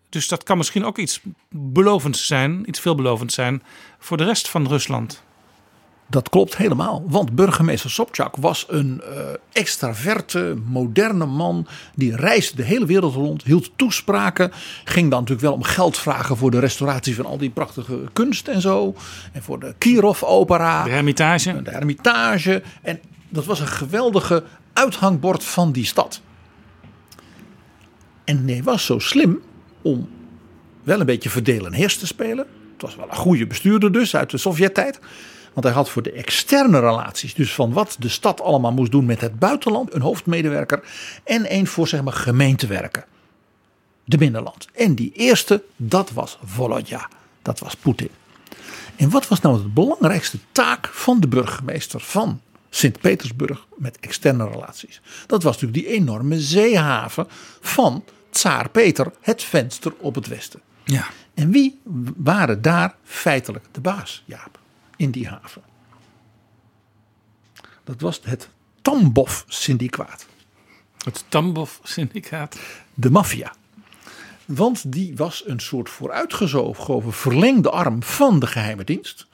Dus dat kan misschien ook iets belovends zijn, iets veelbelovends zijn voor de rest van Rusland. Dat klopt helemaal, want burgemeester Sobchak was een eh, extraverte, moderne man. Die reisde de hele wereld rond, hield toespraken. Ging dan natuurlijk wel om geld vragen voor de restauratie van al die prachtige kunst en zo. En voor de Kirov-opera. De Hermitage. De Hermitage. En dat was een geweldige uithangbord van die stad. En hij was zo slim om wel een beetje verdelen en heers te spelen. Het was wel een goede bestuurder dus uit de Sovjet-tijd. Want hij had voor de externe relaties, dus van wat de stad allemaal moest doen met het buitenland, een hoofdmedewerker. En een voor zeg maar gemeentewerken. De binnenland. En die eerste, dat was Volodya. Dat was Poetin. En wat was nou de belangrijkste taak van de burgemeester van Sint-Petersburg met externe relaties? Dat was natuurlijk die enorme zeehaven van Tsaar Peter, het venster op het westen. Ja. En wie waren daar feitelijk de baas, Jaap, in die haven? Dat was het Tambov-syndicaat. Het Tambov-syndicaat. De maffia. Want die was een soort vooruitgeschoven verlengde arm van de geheime dienst.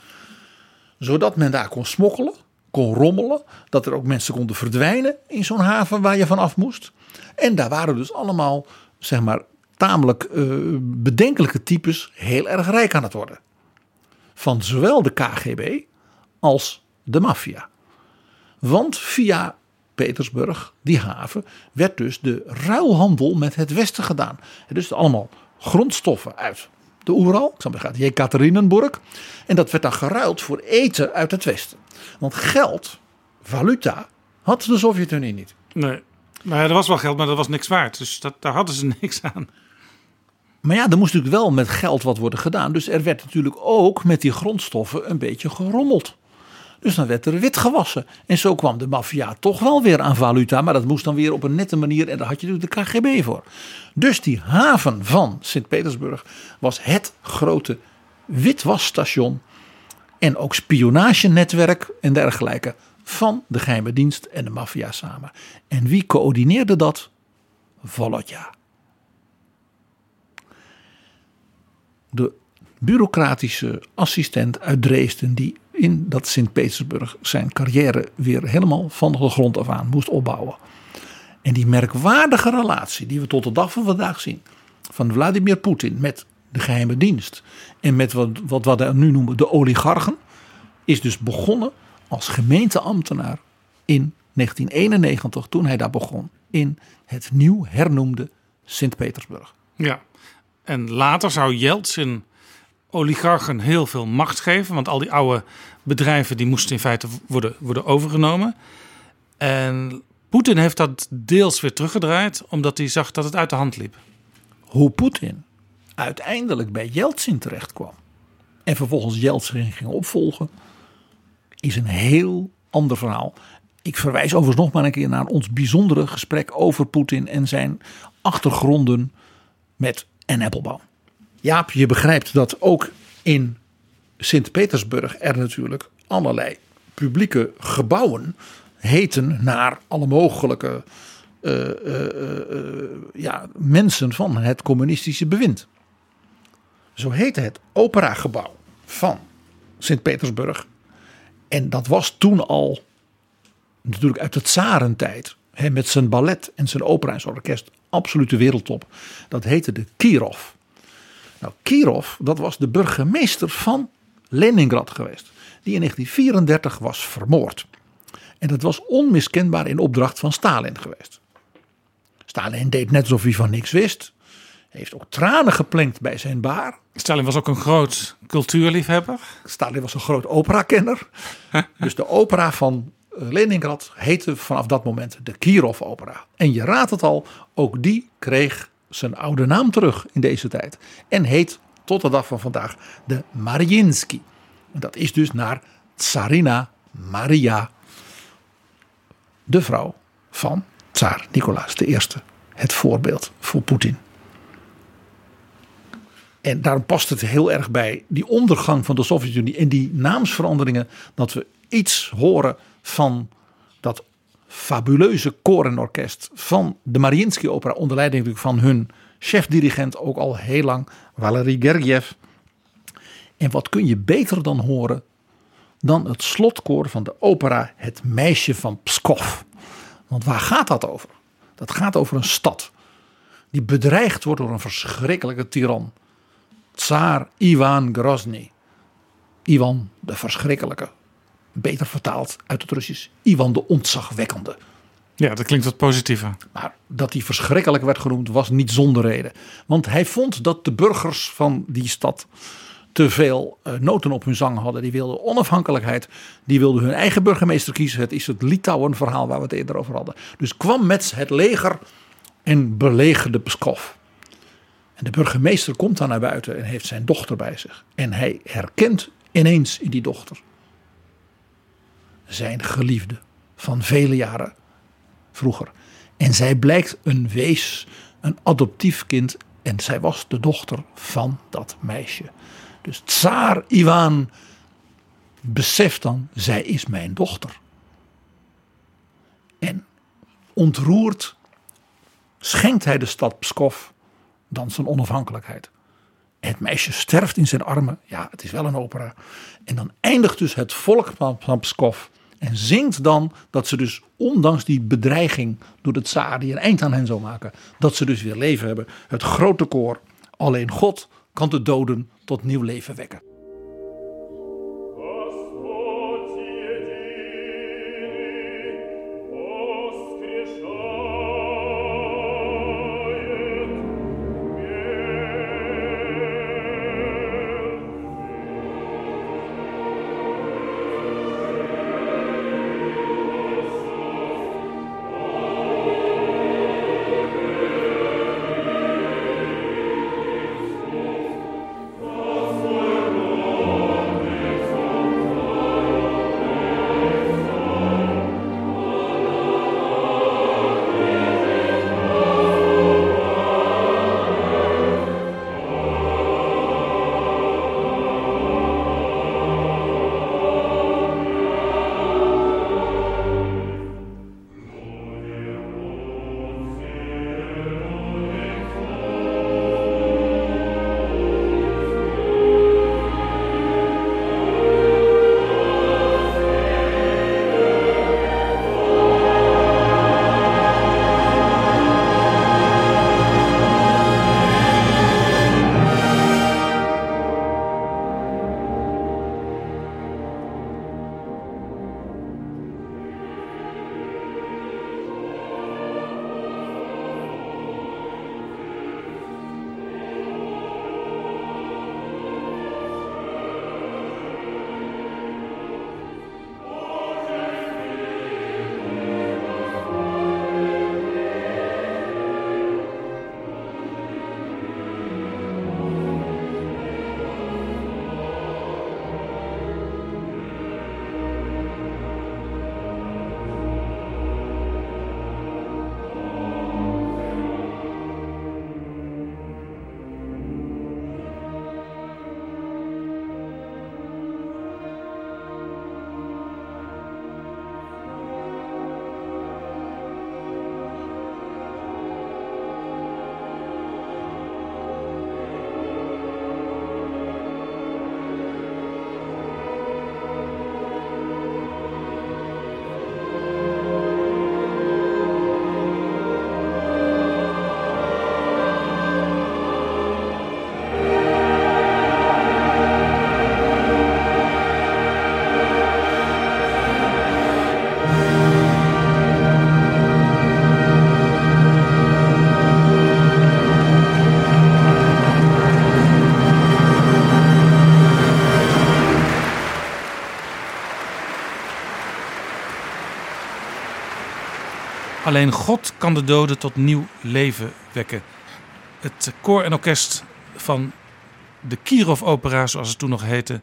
Zodat men daar kon smokkelen, kon rommelen. Dat er ook mensen konden verdwijnen in zo'n haven waar je vanaf moest. En daar waren dus allemaal, zeg maar, tamelijk eh, bedenkelijke types heel erg rijk aan het worden. Van zowel de KGB als de maffia. Want via Petersburg, die haven, werd dus de ruilhandel met het Westen gedaan. Dus allemaal grondstoffen uit de Oeral, ik zal maar. En dat werd dan geruild voor eten uit het Westen. Want geld, valuta, had de Sovjet-Unie niet. Nee. Maar er was wel geld, maar dat was niks waard. Dus dat, daar hadden ze niks aan. Maar ja, er moest natuurlijk wel met geld wat worden gedaan. Dus er werd natuurlijk ook met die grondstoffen een beetje gerommeld. Dus dan werd er wit gewassen. En zo kwam de maffia toch wel weer aan valuta. Maar dat moest dan weer op een nette manier. En daar had je natuurlijk de KGB voor. Dus die haven van Sint-Petersburg was het grote witwasstation. En ook spionagenetwerk en dergelijke. Van de geheime dienst en de maffia samen. En wie coördineerde dat? Volodja. De bureaucratische assistent uit Dresden die in dat Sint-Petersburg zijn carrière weer helemaal van de grond af aan moest opbouwen. En die merkwaardige relatie die we tot de dag van vandaag zien van Vladimir Poetin met de geheime dienst en met wat, wat we nu noemen de oligarchen, is dus begonnen als gemeenteambtenaar in 1991 toen hij daar begon in het nieuw hernoemde Sint-Petersburg. Ja, en later zou Yeltsin oligarchen heel veel macht geven. Want al die oude bedrijven die moesten in feite worden, worden overgenomen. En Poetin heeft dat deels weer teruggedraaid. Omdat hij zag dat het uit de hand liep. Hoe Poetin uiteindelijk bij Yeltsin terecht kwam. En vervolgens Yeltsin ging opvolgen. Is een heel ander verhaal. Ik verwijs overigens nog maar een keer naar ons bijzondere gesprek over Poetin en zijn achtergronden met Anne Applebaum. Jaap, je begrijpt dat ook in Sint-Petersburg er natuurlijk allerlei publieke gebouwen heten naar alle mogelijke uh, uh, uh, ja, mensen van het communistische bewind. Zo heette het operagebouw van Sint-Petersburg. En dat was toen al natuurlijk uit de tsarentijd. Hè, met zijn ballet en zijn opera en zijn orkest. Absolute wereldtop. Dat heette de Kirov. Nou, Kirov, dat was de burgemeester van Leningrad geweest. Die in 1934 was vermoord. En dat was onmiskenbaar in opdracht van Stalin geweest. Stalin deed net alsof hij van niks wist. Heeft ook tranen geplenkt bij zijn baar. Stalin was ook een groot cultuurliefhebber. Stalin was een groot operakenner. dus de opera van Leningrad heette vanaf dat moment de Kirov-opera. En je raadt het al, ook die kreeg zijn oude naam terug in deze tijd. En heet tot de dag van vandaag de Mariinsky. En dat is dus naar Tsarina Maria, de vrouw van Tsaar Nicolaas I. Het voorbeeld voor Poetin. En daarom past het heel erg bij die ondergang van de Sovjet-Unie en die naamsveranderingen. Dat we iets horen van dat fabuleuze koor en orkest van de Mariinsky Opera. Onder leiding natuurlijk van hun chefdirigent ook al heel lang, Valery Gergiev. En wat kun je beter dan horen dan het slotkoor van de opera Het Meisje van Pskov. Want waar gaat dat over? Dat gaat over een stad die bedreigd wordt door een verschrikkelijke tiran. Tsaar Ivan Grozny. Ivan de verschrikkelijke. Beter vertaald uit het Russisch. Ivan de ontzagwekkende. Ja, dat klinkt wat positiever. Maar dat hij verschrikkelijk werd genoemd was niet zonder reden. Want hij vond dat de burgers van die stad te veel uh, noten op hun zang hadden. Die wilden onafhankelijkheid. Die wilden hun eigen burgemeester kiezen. Het is het Litouwen verhaal waar we het eerder over hadden. Dus kwam met het leger en belegerde Pskov. De burgemeester komt dan naar buiten en heeft zijn dochter bij zich. En hij herkent ineens in die dochter zijn geliefde van vele jaren vroeger. En zij blijkt een wees, een adoptief kind. En zij was de dochter van dat meisje. Dus Tsaar Ivan beseft dan, zij is mijn dochter. En ontroerd schenkt hij de stad Pskov dan zijn onafhankelijkheid. Het meisje sterft in zijn armen. Ja, het is wel een opera. En dan eindigt dus het volk van Pskov En zingt dan dat ze dus ondanks die bedreiging door de tsaar die een eind aan hen zou maken. Dat ze dus weer leven hebben. Het grote koor. Alleen God kan de doden tot nieuw leven wekken. Alleen God kan de doden tot nieuw leven wekken. Het koor en orkest van de Kirov Opera, zoals het toen nog heette,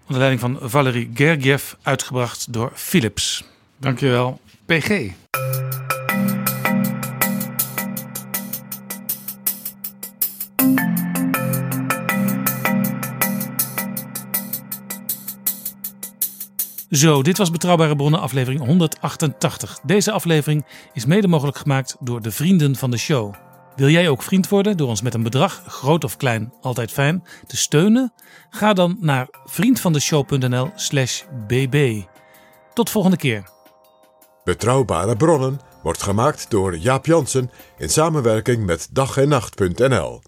onder leiding van Valery Gergiev, uitgebracht door Philips. Dankjewel, PG. Zo, dit was Betrouwbare Bronnen, aflevering 188. Deze aflevering is mede mogelijk gemaakt door de vrienden van de show. Wil jij ook vriend worden door ons met een bedrag, groot of klein, altijd fijn, te steunen? Ga dan naar vriendvandeshow.nl/slash bb. Tot volgende keer. Betrouwbare bronnen wordt gemaakt door Jaap Jansen in samenwerking met dag en nacht.nl.